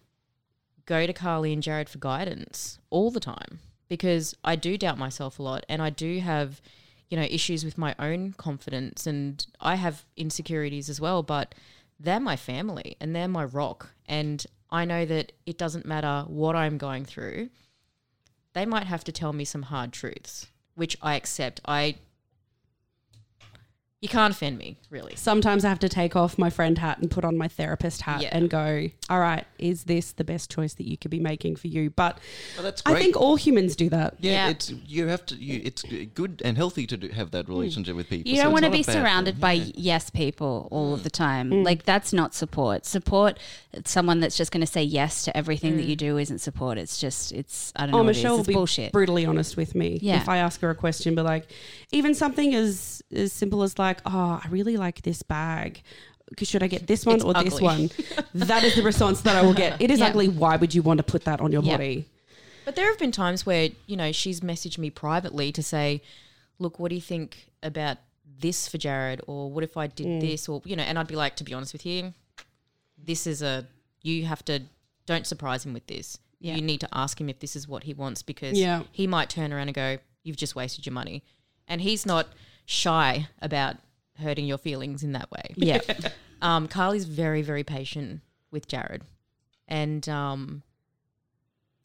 go to Carly and Jared for guidance all the time because I do doubt myself a lot and I do have, you know, issues with my own confidence and I have insecurities as well, but they're my family and they're my rock. And I know that it doesn't matter what I'm going through, they might have to tell me some hard truths, which I accept. I you can't offend me, really. Sometimes I have to take off my friend hat and put on my therapist hat Yeah. and go, all right, is this the best choice that you could be making for you? But Well, that's I think all humans do that. yeah, Yeah. it's you have to. You, it's good and healthy to do, have that relationship with people. You don't it's want to be surrounded thing. by Yeah. yes people all of the time. Mm. Like that's not support. Support someone that's just going to say yes to everything that you do isn't support. It's just it's I don't know. Oh, what it is. Michelle will It's be brutally honest with me. Yeah. If I ask her a question, but like, even something as as simple as like, oh, I really like this bag. Should I get this one It's or this one? that is the response that I will get. It is ugly. Why would you want to put that on your body? But there have been times where, you know, she's messaged me privately to say, look, what do you think about this for Jared? Or what if I did mm. this? Or, you know, and I'd be like, to be honest with you, this is a, you have to, don't surprise him with this. Yeah. You need to ask him if this is what he wants because Yeah. he might turn around and go, you've just wasted your money. And he's not shy about hurting your feelings in that way. Yeah. Um, Carly's very, very patient with Jared. And um,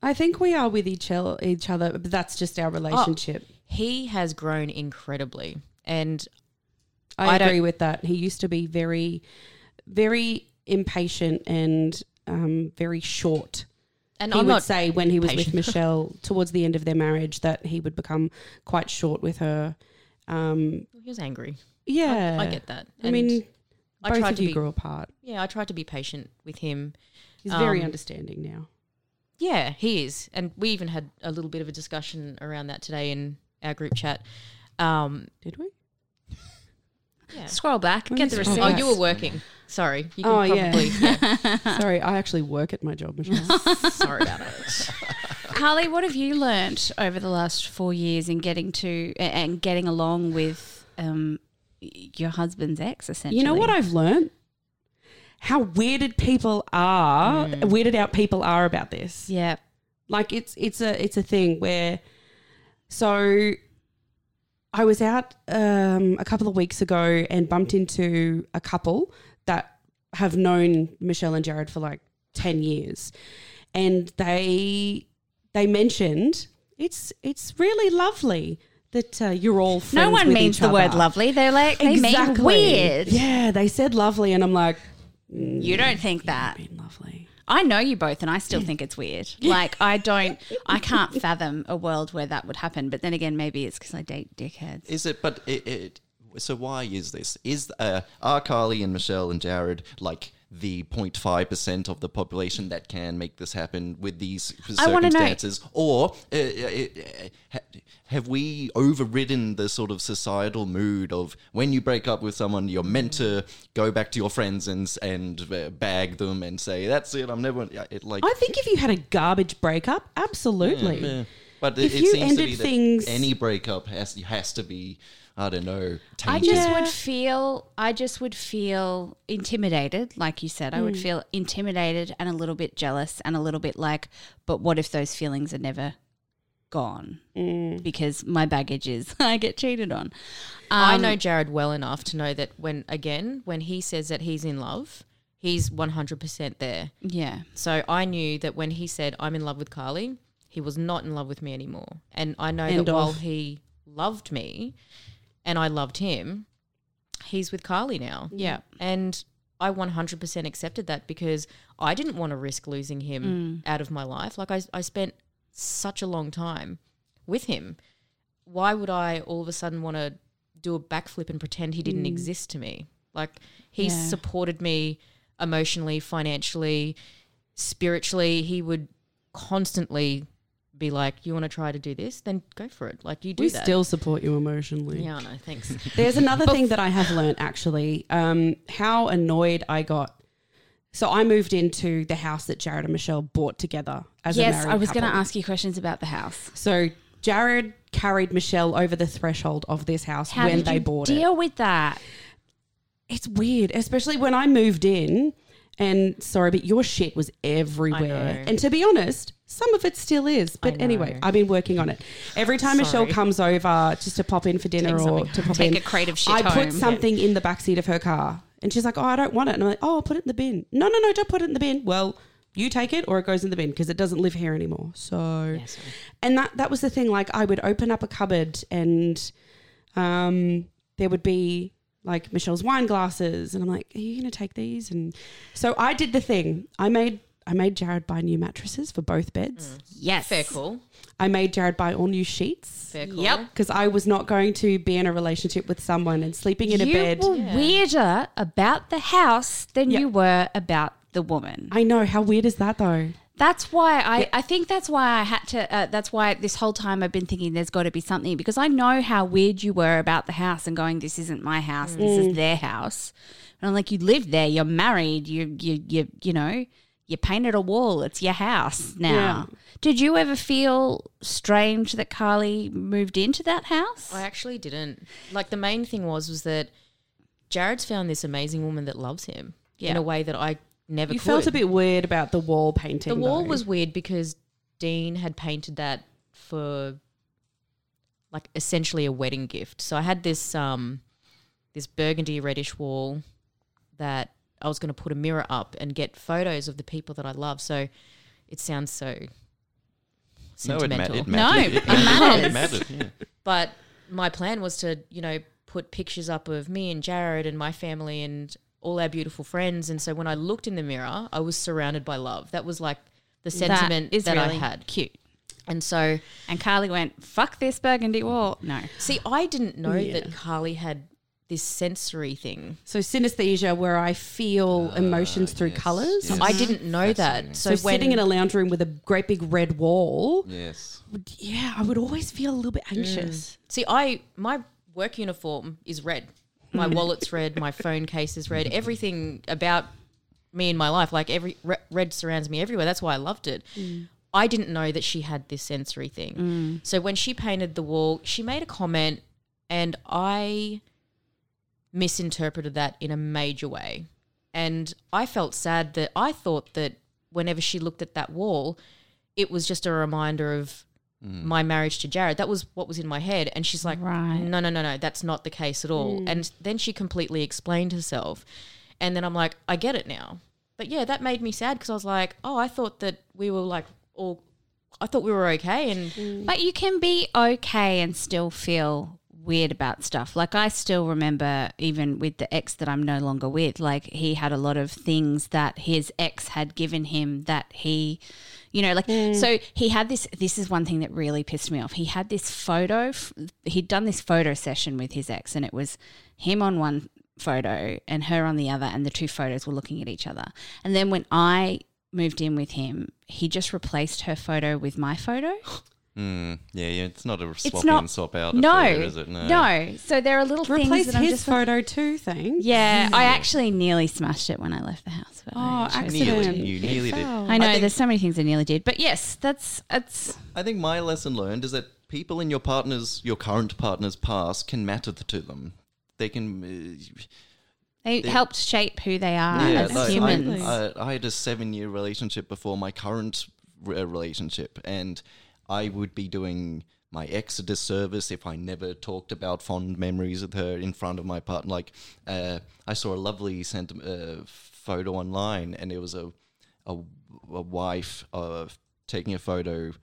I think we are with each other, each other, but that's just our relationship. he has grown incredibly. And I, I agree with that. He used to be very, very impatient and um, very short. and he I'm would say when he was patient. with Michelle towards the end of their marriage that he would become quite short with her. Um, he was angry. yeah, I, I get that. I mean, I both tried of to you be grew apart. yeah, I tried to be patient with him. He's very Um, understanding now. Yeah, he is. And we even had a little bit of a discussion around that today in our group chat. Um, Did we? yeah. Scroll back. Let Get the scroll receipt. Oh, you were working. Sorry. You can Oh, yeah. probably yeah. Sorry, I actually work at my job, Michelle. Sorry about it. Carly, what have you learnt over the last four years in getting to and getting along with um, your husband's ex? Essentially, you know what I've learned? How weirded people are, weirded out people are about this. yeah. Like it's it's a it's a thing where so I was out um, a couple of weeks ago and bumped into a couple that have known Michelle and Jared for like 10 years and they they mentioned it's it's really lovely that uh, you're all friends No one with means each the word lovely. They're like they mean weird. Yeah, they said lovely and I'm like You don't think that? I mean lovely. I know you both, and I still think it's weird. Like I don't, I can't fathom a world where that would happen. But then again, maybe it's because I date dickheads. Is it? But it, it. So why is this? Is uh, are Carly and Michelle and Jared like the 0.5% of the population that can make this happen with these I wanna know- circumstances? Or uh, uh, uh, ha- have we overridden the sort of societal mood of when you break up with someone, you're meant to go back to your friends and and uh, bag them and say, "That's it, I'm never." yeah, It, like, I think if you had a garbage breakup, absolutely. yeah. But If it, it you seems to be that things- any breakup has has to be, I don't know, I just Yeah. would feel I just would feel intimidated, like you said. I would feel intimidated and a little bit jealous and a little bit like, but what if those feelings are never gone? Because my baggage is I get cheated on. I Um, know Jared well enough to know that when again when he says that he's in love, he's one hundred percent there. Yeah. So I knew that when he said I'm in love with Carly, he was not in love with me anymore. And I know End that while he loved me and I loved him, he's with Carly now. Yeah. And I 100% accepted that because I didn't want to risk losing him mm. out of my life. Like I, I spent such a long time with him. Why would I all of a sudden want to do a backflip and pretend he didn't mm. exist to me? Like he's Yeah. supported me emotionally, financially, spiritually. He would constantly be like, "You want to try to do this? Then go for it. Like you do We that." still support you emotionally. yeah, I know. Thanks. There's another thing that I have learnt actually. Um, how annoyed I got. So I moved into the house that Jared and Michelle bought together as a yes, I was going to ask you questions about the house. So Jared carried Michelle over the threshold of this house How when did they you bought it. deal with that? It's weird, especially when I moved in. And sorry, but your shit was everywhere. And to be honest, some of it still is. But know. anyway, I've been working on it. Every time Michelle comes over just to pop in for dinner or to pop Take in, a crate of shit I home. put something in the backseat of her car. And she's like, Oh, I don't want it. And I'm like, Oh, I'll put it in the bin. No, no, no, don't put it in the bin. Well, you take it or it goes in the bin because it doesn't live here anymore. So and that that was the thing. Like I would open up a cupboard and um, there would be like Michelle's wine glasses, and I'm like, "Are you going to take these?" And so I did the thing. I made I made Jared buy new mattresses for both beds. Yes. Fair call. I made Jared buy all new sheets Fair call. Yep. because I was not going to be in a relationship with someone and sleeping in a bed. you bed. were weirder about the house than Yeah. you were about the woman. I know how weird is that though. That's why I, I think that's why I had to. Uh, that's why this whole time I've been thinking there's got to be something because I know how weird you were about the house and going, this isn't my house, this Mm. is their house. And I'm like, you live there, you're married, you you you you know, you painted a wall, it's your house now. Did you ever feel strange that Carly moved into that house? I actually didn't. Like the main thing was was that Jared's found this amazing woman that loves him in a way that I never You could. felt a bit weird about the wall painting. the wall though. was weird because Dean had painted that for like essentially a wedding gift. So I had this um this burgundy reddish wall that I was going to put a mirror up and get photos of the people that I love. So it sounds so No, it, ma- sentimental. it No, mattered. it mattered. matters. It mattered. Yeah. But my plan was to, you know, put pictures up of me and Jared and my family and all our beautiful friends. And so when I looked in the mirror, I was surrounded by love. That was like the sentiment that is that really I had. cute. And so, And Carly went, fuck this burgundy wall. No. see, I didn't know Yeah. that Carly had this sensory thing. So synesthesia, where I feel ah, emotions through yes, colors. yes. I didn't know Fascinating. that. So, So, when sitting in a lounge room with a great big red wall, Yes. would- yeah, I would always feel a little bit mm. anxious. see, I my work uniform is red. My hmm. wallet's red. My phone case is red. Everything about me in my life, like every re- red surrounds me everywhere. That's why I loved it. Hmm. I didn't know that she had this sensory thing. Hmm. So when she painted the wall, she made a comment, and I misinterpreted that in a major way. And I felt sad that I thought that whenever she looked at that wall, it was just a reminder of mm. my marriage to Jared. That was what was in my head. And she's like, Right. no, no, no, no, that's not the case at all. Mm. And then she completely explained herself. And then I'm like, I get it now. But yeah, that made me sad because I was like, oh, I thought that we were like all, I thought we were okay. And mm. But you can be okay and still feel weird about stuff. Like I still remember even with the ex that I'm no longer with, like he had a lot of things that his ex had given him that he you know like mm. so he had this this is one thing that really pissed me off. He had this photo he'd done this photo session with his ex and it was him on one photo and her on the other, and the two photos were looking at each other. And then when I moved in with him, he just replaced her photo with my photo. Mm, yeah, yeah. It's not a swap It's not in, swap out. no, affair, is it? no, So there are little things Replace his just like- photo too, thing. Yeah, I actually nearly smashed it when I left the house. But Oh, I accident. Nearly, you nearly did. I know think- there's so many things I nearly did, but yes, that's it's I think my lesson learned is that people in your partner's, your current partner's past can matter to them. They can. Uh, they helped shape who they are yeah, as like, humans. I, I, I had a seven-year relationship before my current re- relationship, and I would be doing my ex a disservice if I never talked about fond memories with her in front of my partner. Like, uh, I saw a lovely sent- uh, photo online, and it was a a, a wife of taking a photo,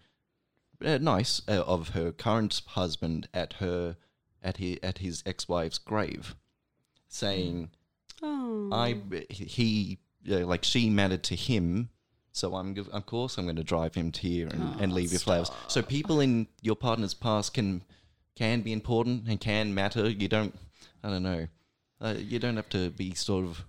uh, nice, uh, of her current husband at her at his at his ex-wife's grave, saying. Oh. I he uh, like she mattered to him, so I'm g- of course I'm going to drive him to here and, and leave your flowers. So people in your partner's past can can be important and can matter. You don't I don't know. Uh, you don't have to be sort of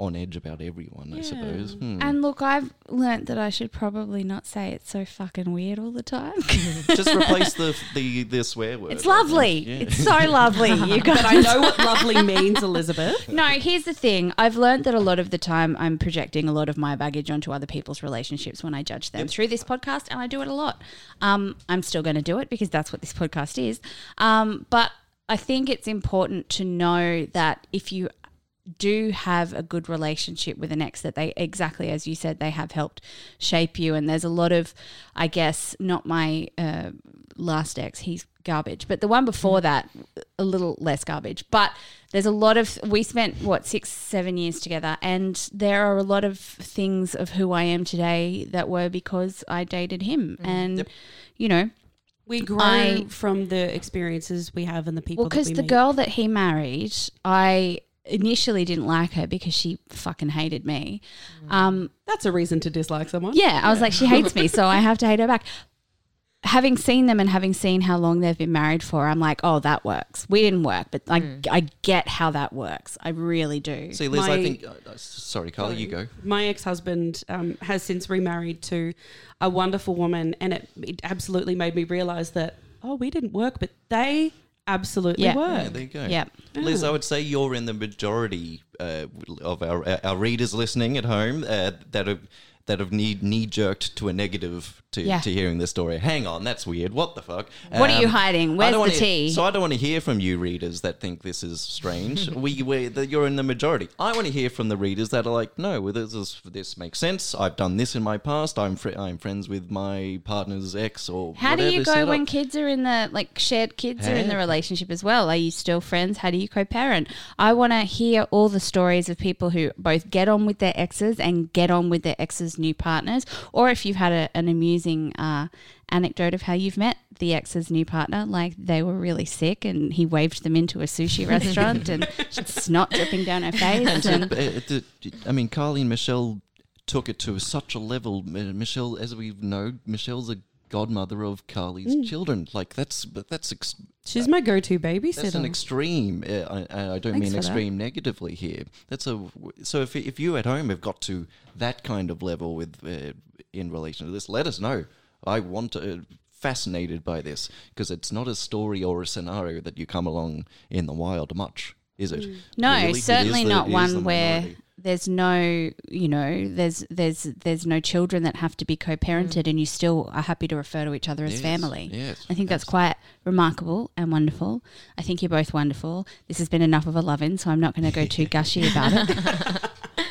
on edge about everyone. I suppose. Hmm. and look, I've learnt that I should probably not say it's so fucking weird all the time. Just replace the the the swear word. it's lovely. Yeah. It's so lovely. You guys. but I know what lovely means, Elizabeth. No, here's the thing. I've learned that a lot of the time I'm projecting a lot of my baggage onto other people's relationships when I judge them through this podcast, and I do it a lot. Um, I'm still going to do it because that's what this podcast is. Um, but I think it's important to know that if you do have a good relationship with an ex that they exactly as you said they have helped shape you. And there's a lot of i guess not my uh, last ex he's garbage. But the one before that a little less garbage. But there's a lot of we spent what six seven years together. And there are a lot of things of who i am today that were because i dated him. And you know We grow I- from the experiences we have and the people. well, because we the meet. girl that he married, I initially didn't like her because she fucking hated me. Um, That's a reason to dislike someone. yeah, I was like, she hates me, so I have to hate her back. Having seen them and having seen how long they've been married for, I'm like, oh, that works. We didn't work, but I, I get how that works. I really do. See, Liz, My- I think. Uh, uh, sorry, Carly, you go. My ex husband um, has since remarried to a wonderful woman, and it, it absolutely made me realize that, oh, we didn't work, but they absolutely Yeah. work. Yeah, there you go. Yeah. Liz, I would say you're in the majority uh, of our our readers listening at home uh, that have that have knee knee jerked to a negative to, Yeah. to hearing this story. Hang on, that's weird. What the fuck? Um, What are you hiding? Where's the tea? So I don't want to hear from you readers that think this is strange. we we that you're in the majority. I want to hear from the readers that are like, no, well, this is, this makes sense. I've done this in my past. I'm fr- I'm friends with my partner's ex or How do you go when up. kids are in the like shared kids are in the relationship as well? Are you still friends? How do you co-parent? I want to hear all the stories of people who both get on with their exes and get on with their exes' new partners, or if you've had a, an amusing uh, anecdote of how you've met the ex's new partner, like they were really sick and he waved them into a sushi restaurant and snot dripping down her face. And, Uh, the- I mean, Carly and Michelle took it to such a level. Michelle, as we know, Michelle's a godmother of Carly's Mm. children. Like that's that's ex- She's my go-to babysitter. that's an extreme. Uh, I, I don't Thanks mean for that. extreme negatively here. That's a so if if you at home have got to that kind of level with uh, in relation to this, let us know. I want to. Uh, fascinated by this because it's not a story or a scenario that you come along in the wild much is it Mm. No, Really? Certainly the- not is one where minority. There's no, you know, there's there's there's no children that have to be co-parented, mm. and you still are happy to refer to each other as Yes, family. yes, I think that's quite remarkable and wonderful. I think you're both wonderful. This has been enough of a love-in, so I'm not going to go too gushy about it.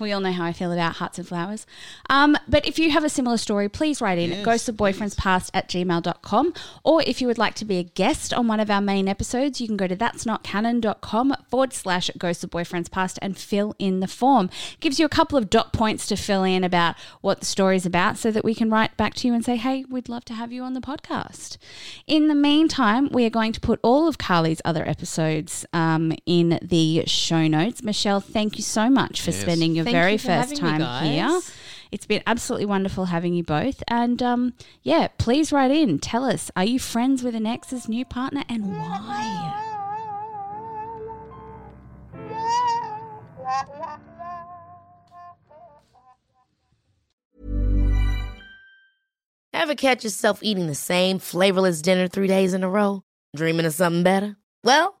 we all know how I feel about hearts and flowers. Um, but if you have a similar story, please write in at Yes, ghostofboyfriendspast at gmail.com. Or if you would like to be a guest on one of our main episodes, you can go to that's not canon.com forward slash ghost of boyfriends past and fill in the form. Gives you a couple of dot points to fill in about what the story's about so that we can write back to you and say, hey, we'd love to have you on the podcast. In the meantime, we are going to put all of Carly's other episodes um, in the show notes. Michelle, thank you so much much for yes. spending your Thank very you first time here. It's been absolutely wonderful having you both. And um, yeah, please write in. Tell us, are you friends with an ex's new partner and why? Ever catch yourself eating the same flavorless dinner three days in a row? Dreaming of something better? Well,